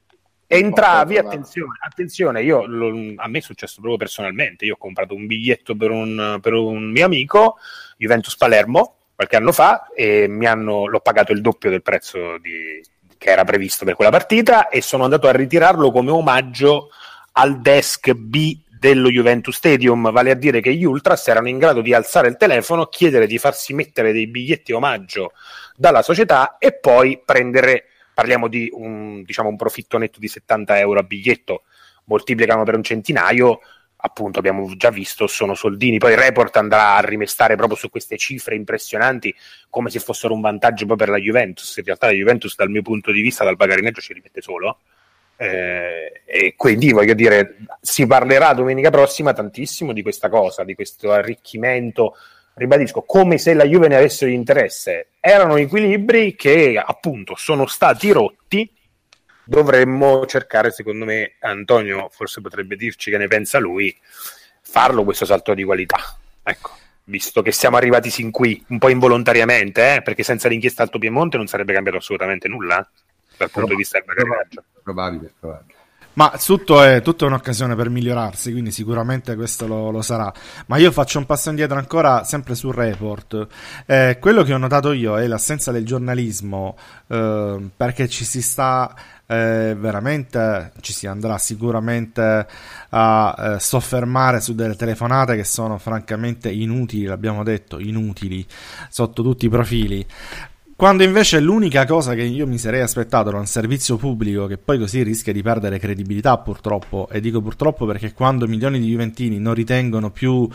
Speaker 4: entravi, attenzione, attenzione io, lo, a me è successo proprio personalmente, io ho comprato un biglietto per un, per un mio amico, Juventus Palermo, qualche anno fa, e mi hanno, l'ho pagato il doppio del prezzo di, che era previsto per quella partita e sono andato a ritirarlo come omaggio al desk B dello Juventus Stadium, vale a dire che gli Ultras erano in grado di alzare il telefono, chiedere di farsi mettere dei biglietti omaggio dalla società e poi prendere parliamo di un, diciamo, un profitto netto di 70 euro a biglietto, moltiplicano per un centinaio, appunto abbiamo già visto, sono soldini. Poi il report andrà a rimestare proprio su queste cifre impressionanti come se fossero un vantaggio poi per la Juventus. In realtà la Juventus dal mio punto di vista dal pagarineggio ci rimette solo. Eh, e quindi voglio dire, si parlerà domenica prossima tantissimo di questa cosa, di questo arricchimento ribadisco, come se la Juve ne avesse interesse. Erano equilibri che appunto sono stati rotti. Dovremmo cercare, secondo me, Antonio forse potrebbe dirci che ne pensa lui, farlo questo salto di qualità. Ecco, visto che siamo arrivati sin qui, un po' involontariamente, eh? perché senza l'inchiesta Alto Piemonte non sarebbe cambiato assolutamente nulla eh? dal punto di vista del bagagliaggio.
Speaker 1: Probabile, probabile.
Speaker 2: Ma tutto è, tutto è un'occasione per migliorarsi, quindi sicuramente questo lo, lo, sarà. Ma io faccio un passo indietro ancora, sempre sul report. Eh, quello che ho notato io è l'assenza del giornalismo, eh, perché ci si sta eh, veramente, ci si andrà sicuramente a eh, soffermare su delle telefonate che sono francamente inutili, l'abbiamo detto, inutili sotto tutti i profili. Quando invece l'unica cosa che io mi sarei aspettato era un servizio pubblico che poi così rischia di perdere credibilità purtroppo, e dico purtroppo perché quando milioni di Juventini non ritengono più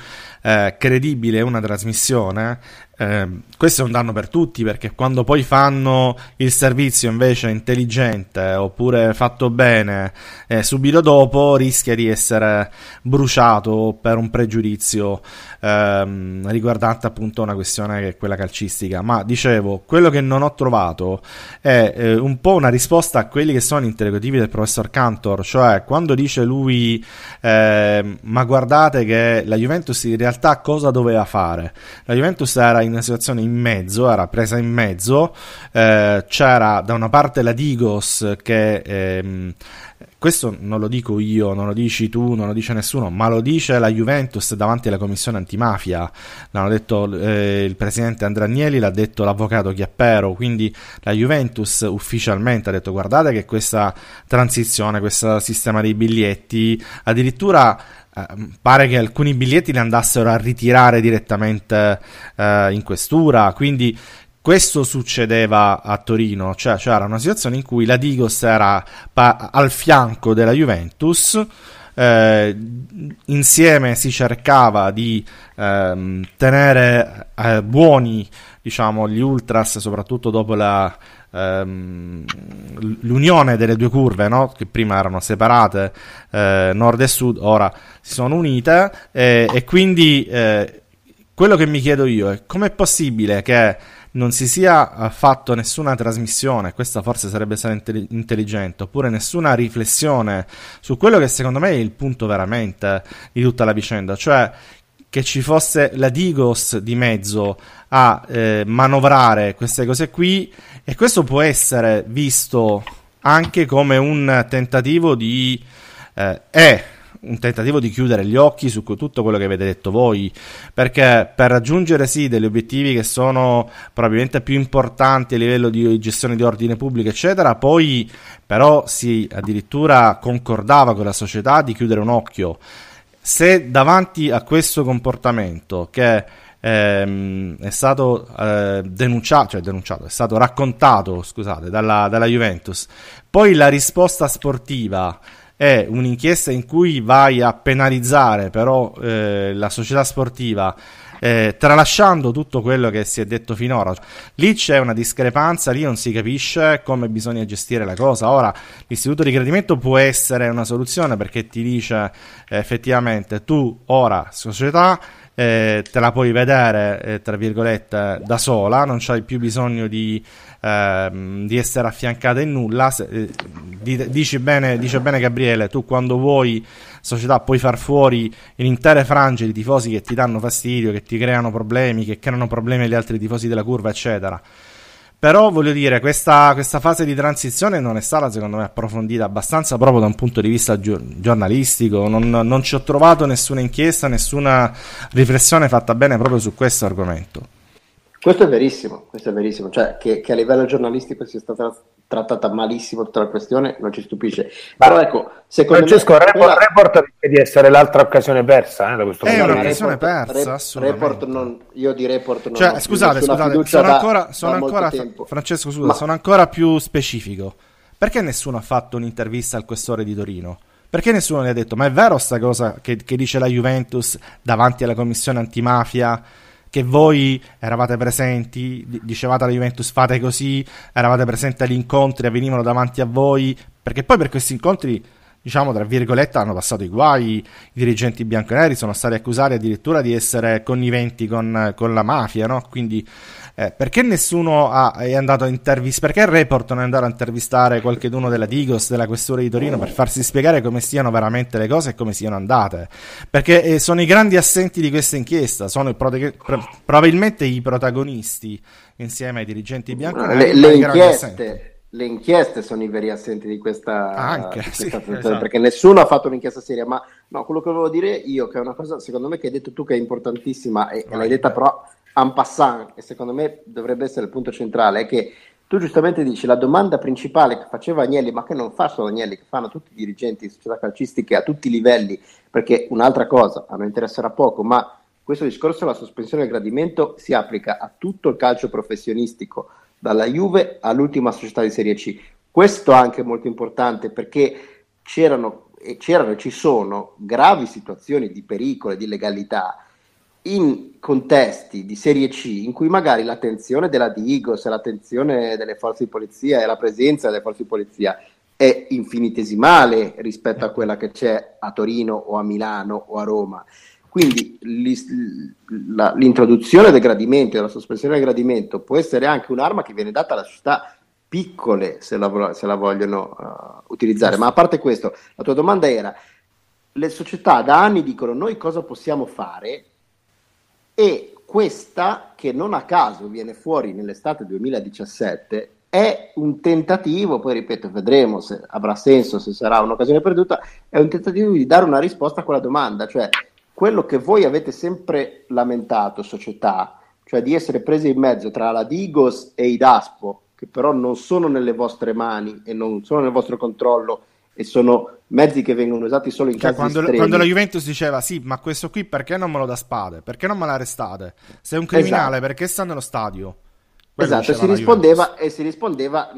Speaker 2: eh, credibile una trasmissione, eh, questo è un danno per tutti perché quando poi fanno il servizio invece intelligente oppure fatto bene eh, subito dopo rischia di essere bruciato per un pregiudizio ehm, riguardante appunto una questione che è quella calcistica. Ma dicevo quello che non ho trovato è eh, un po' una risposta a quelli che sono gli interrogativi del professor Cantor cioè quando dice lui ehm, ma guardate che la Juventus in realtà cosa doveva fare? La Juventus era in in una situazione in mezzo, era presa in mezzo, eh, c'era da una parte la Digos che... Ehm, questo non lo dico io, non lo dici tu, non lo dice nessuno, ma lo dice la Juventus davanti alla commissione antimafia. L'hanno detto eh, il presidente Andragnelli, l'ha detto l'avvocato Chiappero. Quindi la Juventus ufficialmente ha detto: guardate che questa transizione, questo sistema dei biglietti, addirittura pare che alcuni biglietti li andassero a ritirare direttamente eh, in questura, quindi questo succedeva a Torino, cioè c'era una situazione in cui la Digos era pa- al fianco della Juventus, eh, insieme si cercava di ehm, tenere eh, buoni diciamo, gli ultras, soprattutto dopo la, ehm, l'unione delle due curve, no? che prima erano separate, eh, nord e sud, ora si sono unite eh, e quindi eh, quello che mi chiedo io è com'è possibile che non si sia fatto nessuna trasmissione, questa forse sarebbe stata intelligente, oppure nessuna riflessione su quello che secondo me è il punto veramente di tutta la vicenda, cioè che ci fosse la Digos di mezzo a eh, manovrare queste cose qui. E questo può essere visto anche come un tentativo di eh, è un tentativo di chiudere gli occhi su tutto quello che avete detto voi, perché per raggiungere sì degli obiettivi che sono probabilmente più importanti a livello di gestione di ordine pubblico, eccetera, poi però si addirittura concordava con la società di chiudere un occhio se davanti a questo comportamento che ehm, è stato eh, denunciato, cioè denunciato, è stato raccontato, scusate, dalla, dalla Juventus, poi la risposta sportiva è un'inchiesta in cui vai a penalizzare però eh, la società sportiva eh, tralasciando tutto quello che si è detto finora. Lì c'è una discrepanza, lì non si capisce come bisogna gestire la cosa. Ora, l'istituto di gradimento può essere una soluzione perché ti dice eh, effettivamente tu ora società eh, te la puoi vedere, eh, tra virgolette, da sola, non c'hai più bisogno di, ehm, di essere affiancata in nulla. Se, eh, dici bene, dice bene Gabriele, tu quando vuoi società puoi far fuori intere frange di tifosi che ti danno fastidio, che ti creano problemi, che creano problemi agli altri tifosi della curva, eccetera. Però voglio dire, questa, questa, fase di transizione non è stata secondo me approfondita abbastanza proprio da un punto di vista gi- giornalistico. Non, non, ci ho trovato nessuna inchiesta, nessuna riflessione fatta bene proprio su questo argomento.
Speaker 3: Questo è verissimo, questo è verissimo. Cioè, che, che a livello giornalistico sia stata trattata malissimo tutta la questione non ci stupisce. Però ecco, secondo
Speaker 4: Francesco,
Speaker 3: me...
Speaker 4: Report, quella... report di essere l'altra occasione persa eh, da questo
Speaker 2: È un'occasione persa,
Speaker 3: report, report non, io di report non
Speaker 2: cioè, scusate, scusate, sono da, ancora, sono ancora Francesco, scusa, Ma... sono ancora più specifico. Perché nessuno ha fatto un'intervista al questore di Torino? Perché nessuno gli ha detto, ma è vero sta cosa che, che dice la Juventus davanti alla commissione antimafia? Che voi eravate presenti, dicevate alla Juventus fate così, eravate presenti agli incontri, avvenivano davanti a voi, perché poi per questi incontri, diciamo tra virgolette, hanno passato i guai, i dirigenti bianconeri sono stati accusati addirittura di essere conniventi con, con la mafia, no? Quindi eh, perché nessuno ha, è andato a intervistare? Perché il report non è andato a intervistare qualcuno della Digos, della Questura di Torino, per farsi spiegare come stiano veramente le cose e come siano andate? Perché eh, sono i grandi assenti di questa inchiesta, sono prote- pro- probabilmente i protagonisti insieme ai dirigenti bianchi.
Speaker 3: Le, le inchieste, le inchieste sono i veri assenti di questa,
Speaker 2: Anche,
Speaker 3: di
Speaker 2: questa
Speaker 3: sì, esatto. perché nessuno ha fatto un'inchiesta seria ma no, quello che volevo dire io che è una cosa secondo me che hai detto tu che è importantissima e, e l'hai detta però en passant, e secondo me dovrebbe essere il punto centrale, è che tu giustamente dici la domanda principale che faceva Agnelli, ma che non fa solo Agnelli, che fanno tutti i dirigenti di società calcistiche a tutti i livelli, perché un'altra cosa, a noi interesserà poco, ma questo discorso della sospensione del gradimento si applica a tutto il calcio professionistico, dalla Juve all'ultima società di Serie C. Questo anche è molto importante perché c'erano e c'erano ci sono gravi situazioni di pericolo e di illegalità in contesti di serie C in cui magari l'attenzione della Digos, l'attenzione delle forze di polizia e la presenza delle forze di polizia è infinitesimale rispetto a quella che c'è a Torino o a Milano o a Roma. Quindi l'introduzione del gradimento, della sospensione del gradimento può essere anche un'arma che viene data alle società piccole se la, se la vogliono uh, utilizzare. Ma a parte questo, la tua domanda era, le società da anni dicono noi cosa possiamo fare e questa, che non a caso viene fuori nell'estate 2017, è un tentativo, poi ripeto, vedremo se avrà senso, se sarà un'occasione perduta, è un tentativo di dare una risposta a quella domanda, cioè quello che voi avete sempre lamentato, società, cioè di essere presi in mezzo tra la Digos e i Daspo, che però non sono nelle vostre mani e non sono nel vostro controllo e sono mezzi che vengono usati solo in cioè, casi
Speaker 2: quando, quando, la Juventus diceva sì, ma questo qui perché non me lo dà spade? Perché non me l'arrestate? Se è un criminale, esatto. perché sta nello stadio?
Speaker 3: Quello esatto, si rispondeva, e si rispondeva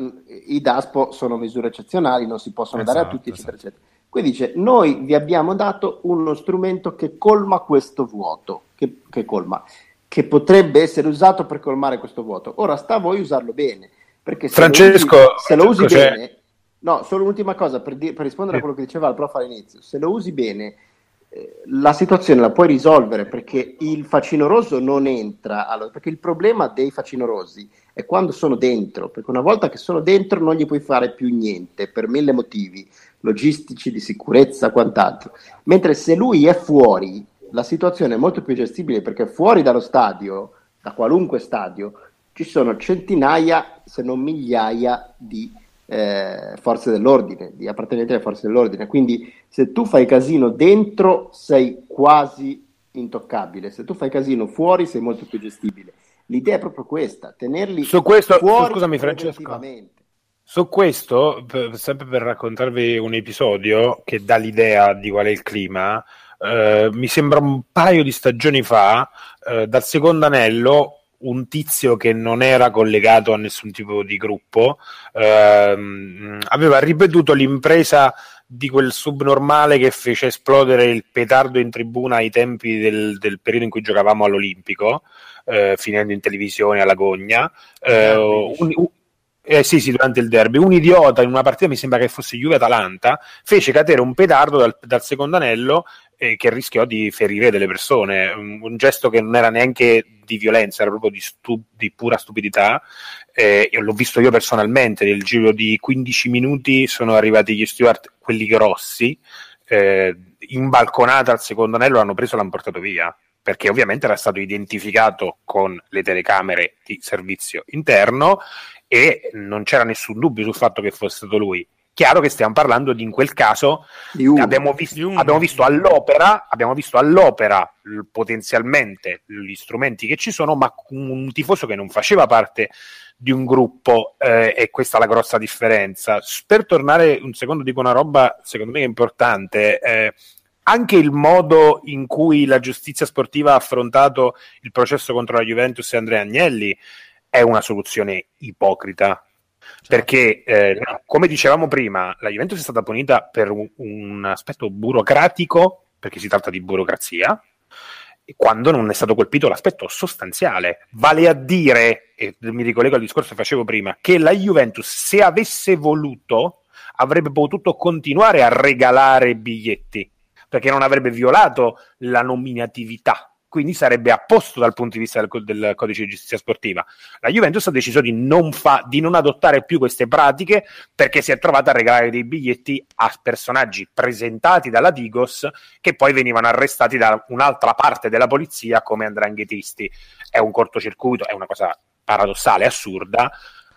Speaker 3: i DASPO sono misure eccezionali, non si possono esatto, dare a esatto, tutti, eccetera, esatto. eccetera. Qui dice, noi vi abbiamo dato uno strumento che colma questo vuoto, che, che colma, che potrebbe essere usato per colmare questo vuoto. Ora sta a voi usarlo bene, perché se
Speaker 4: Francesco,
Speaker 3: lo usi, se lo usi bene No, solo un'ultima cosa per, di- per rispondere sì. a quello che diceva il prof all'inizio. Se lo usi bene, eh, la situazione la puoi risolvere perché il faccino rosso non entra. Allora, perché il problema dei facinorosi è quando sono dentro, perché una volta che sono dentro non gli puoi fare più niente per mille motivi logistici, di sicurezza, quant'altro. Mentre se lui è fuori, la situazione è molto più gestibile perché fuori dallo stadio, da qualunque stadio, ci sono centinaia, se non migliaia di eh, forze dell'ordine, di appartenenti alle forze dell'ordine. Quindi se tu fai casino dentro sei quasi intoccabile, se tu fai casino fuori sei molto più gestibile. L'idea è proprio questa, tenerli
Speaker 4: su questo, fuori scusami Francesco. Su questo, per, sempre per raccontarvi un episodio che dà l'idea di qual è il clima, eh, mi sembra un paio di stagioni fa, eh, dal secondo anello, un tizio che non era collegato a nessun tipo di gruppo ehm, aveva ripetuto l'impresa di quel subnormale che fece esplodere il petardo in tribuna ai tempi del, del periodo in cui giocavamo all'Olimpico, eh, finendo in televisione alla gogna. Eh, un, un, eh, sì, sì, durante il derby, un idiota in una partita, mi sembra che fosse Juve-Atalanta, fece cadere un petardo dal, dal secondo anello eh, che rischiò di ferire delle persone. Un, un, gesto che non era neanche di violenza, era proprio di, stu- di pura stupidità. Eh, l'ho visto io personalmente, nel giro di 15 minuti sono arrivati gli steward, quelli grossi, eh, in balconata al secondo anello, l'hanno preso e l'hanno portato via perché ovviamente era stato identificato con le telecamere di servizio interno e non c'era nessun dubbio sul fatto che fosse stato lui. Chiaro che stiamo parlando di in quel caso abbiamo visto, abbiamo visto, all'opera, abbiamo visto all'opera potenzialmente gli strumenti che ci sono, ma un tifoso che non faceva parte di un gruppo eh, e questa è la grossa differenza. Per tornare un secondo dico una roba secondo me importante, eh, anche il modo in cui la giustizia sportiva ha affrontato il processo contro la Juventus e Andrea Agnelli è una soluzione ipocrita. Certo. Perché, eh, come dicevamo prima, la Juventus è stata punita per un, un aspetto burocratico, perché si tratta di burocrazia, quando non è stato colpito l'aspetto sostanziale. Vale a dire, e mi ricollego al discorso che facevo prima, che la Juventus, se avesse voluto, avrebbe potuto continuare a regalare biglietti, perché non avrebbe violato la nominatività quindi sarebbe a posto dal punto di vista del, del, codice di giustizia sportiva. La Juventus ha deciso di non, fa, di non, adottare più queste pratiche perché si è trovata a regalare dei biglietti a personaggi presentati dalla Digos che poi venivano arrestati da un'altra parte della polizia come andranghetisti. È un cortocircuito, è una cosa paradossale, assurda,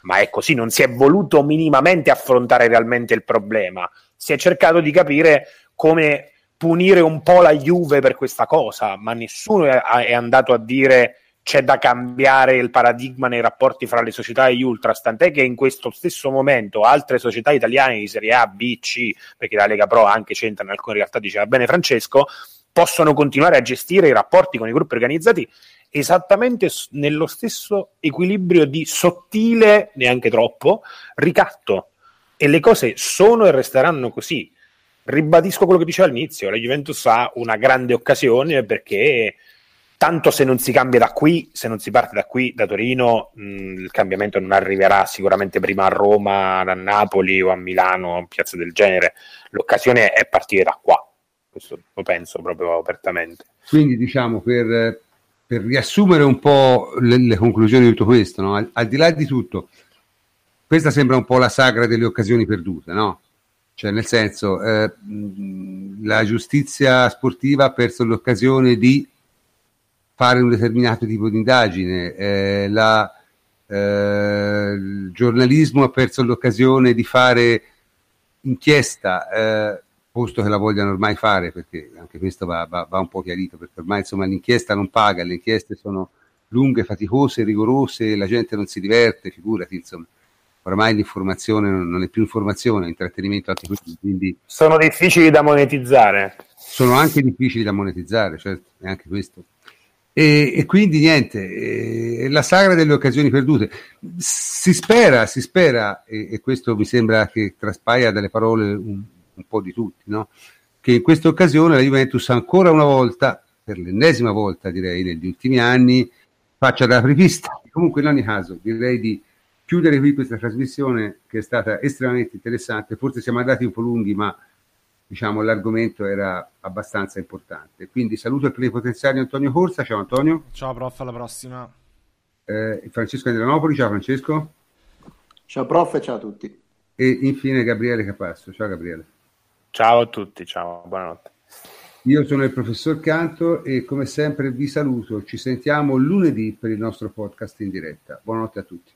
Speaker 4: ma è così, non si è voluto minimamente affrontare realmente il problema. Si è cercato di capire come punire un po' la Juve per questa cosa, ma nessuno è, andato a dire c'è da cambiare il paradigma nei rapporti fra le società e gli ultras, tant'è che in questo stesso momento altre società italiane di Serie A, B, C, perché la Lega Pro anche c'entra in alcune realtà, diceva bene Francesco, possono continuare a gestire i rapporti con i gruppi organizzati esattamente nello stesso equilibrio di sottile, neanche troppo, ricatto. E le cose sono e resteranno così ribadisco quello che diceva all'inizio, la Juventus ha una grande occasione perché tanto se non si cambia da qui, se non si parte da qui, da Torino, mh, il cambiamento non arriverà sicuramente prima a Roma, a Napoli o a Milano, piazze del genere. L'occasione è partire da qua, questo lo penso proprio apertamente.
Speaker 1: Quindi diciamo per, per riassumere un po' le, le, conclusioni di tutto questo, no? al, al di là di tutto, questa sembra un po' la sagra delle occasioni perdute, no? Cioè, nel senso, eh, la giustizia sportiva ha perso l'occasione di fare un determinato tipo di indagine, eh, la, eh, il giornalismo ha perso l'occasione di fare inchiesta, eh, posto che la vogliano ormai fare, perché anche questo va, va, va, un po' chiarito, perché ormai insomma l'inchiesta non paga, le inchieste sono lunghe, faticose, rigorose, la gente non si diverte, figurati, insomma ormai l'informazione non è più informazione, è intrattenimento anche questo, quindi
Speaker 4: sono difficili da monetizzare.
Speaker 1: Sono anche difficili da monetizzare, certo, è anche questo. E, e quindi niente, eh, la sagra delle occasioni perdute. Si spera, si spera, e, e questo mi sembra che traspaia dalle parole un, un po' di tutti, no? che in questa occasione la Juventus ancora una volta, per l'ennesima volta direi negli ultimi anni, faccia da apripista. Comunque in ogni caso direi di chiudere qui questa trasmissione che è stata estremamente interessante. Forse siamo andati un po' lunghi, ma diciamo l'argomento era abbastanza importante. Quindi saluto il plenipotenziario Antonio Corsa. Ciao Antonio.
Speaker 2: Ciao prof, alla prossima.
Speaker 1: Eh, Francesco Andrianopoli, ciao Francesco.
Speaker 3: Ciao prof e ciao a tutti.
Speaker 1: E infine Gabriele Capasso. Ciao Gabriele.
Speaker 4: Ciao a tutti, ciao, buonanotte.
Speaker 1: Io sono il professor Canto e come sempre vi saluto. Ci sentiamo lunedì per il nostro podcast in diretta. Buonanotte a tutti.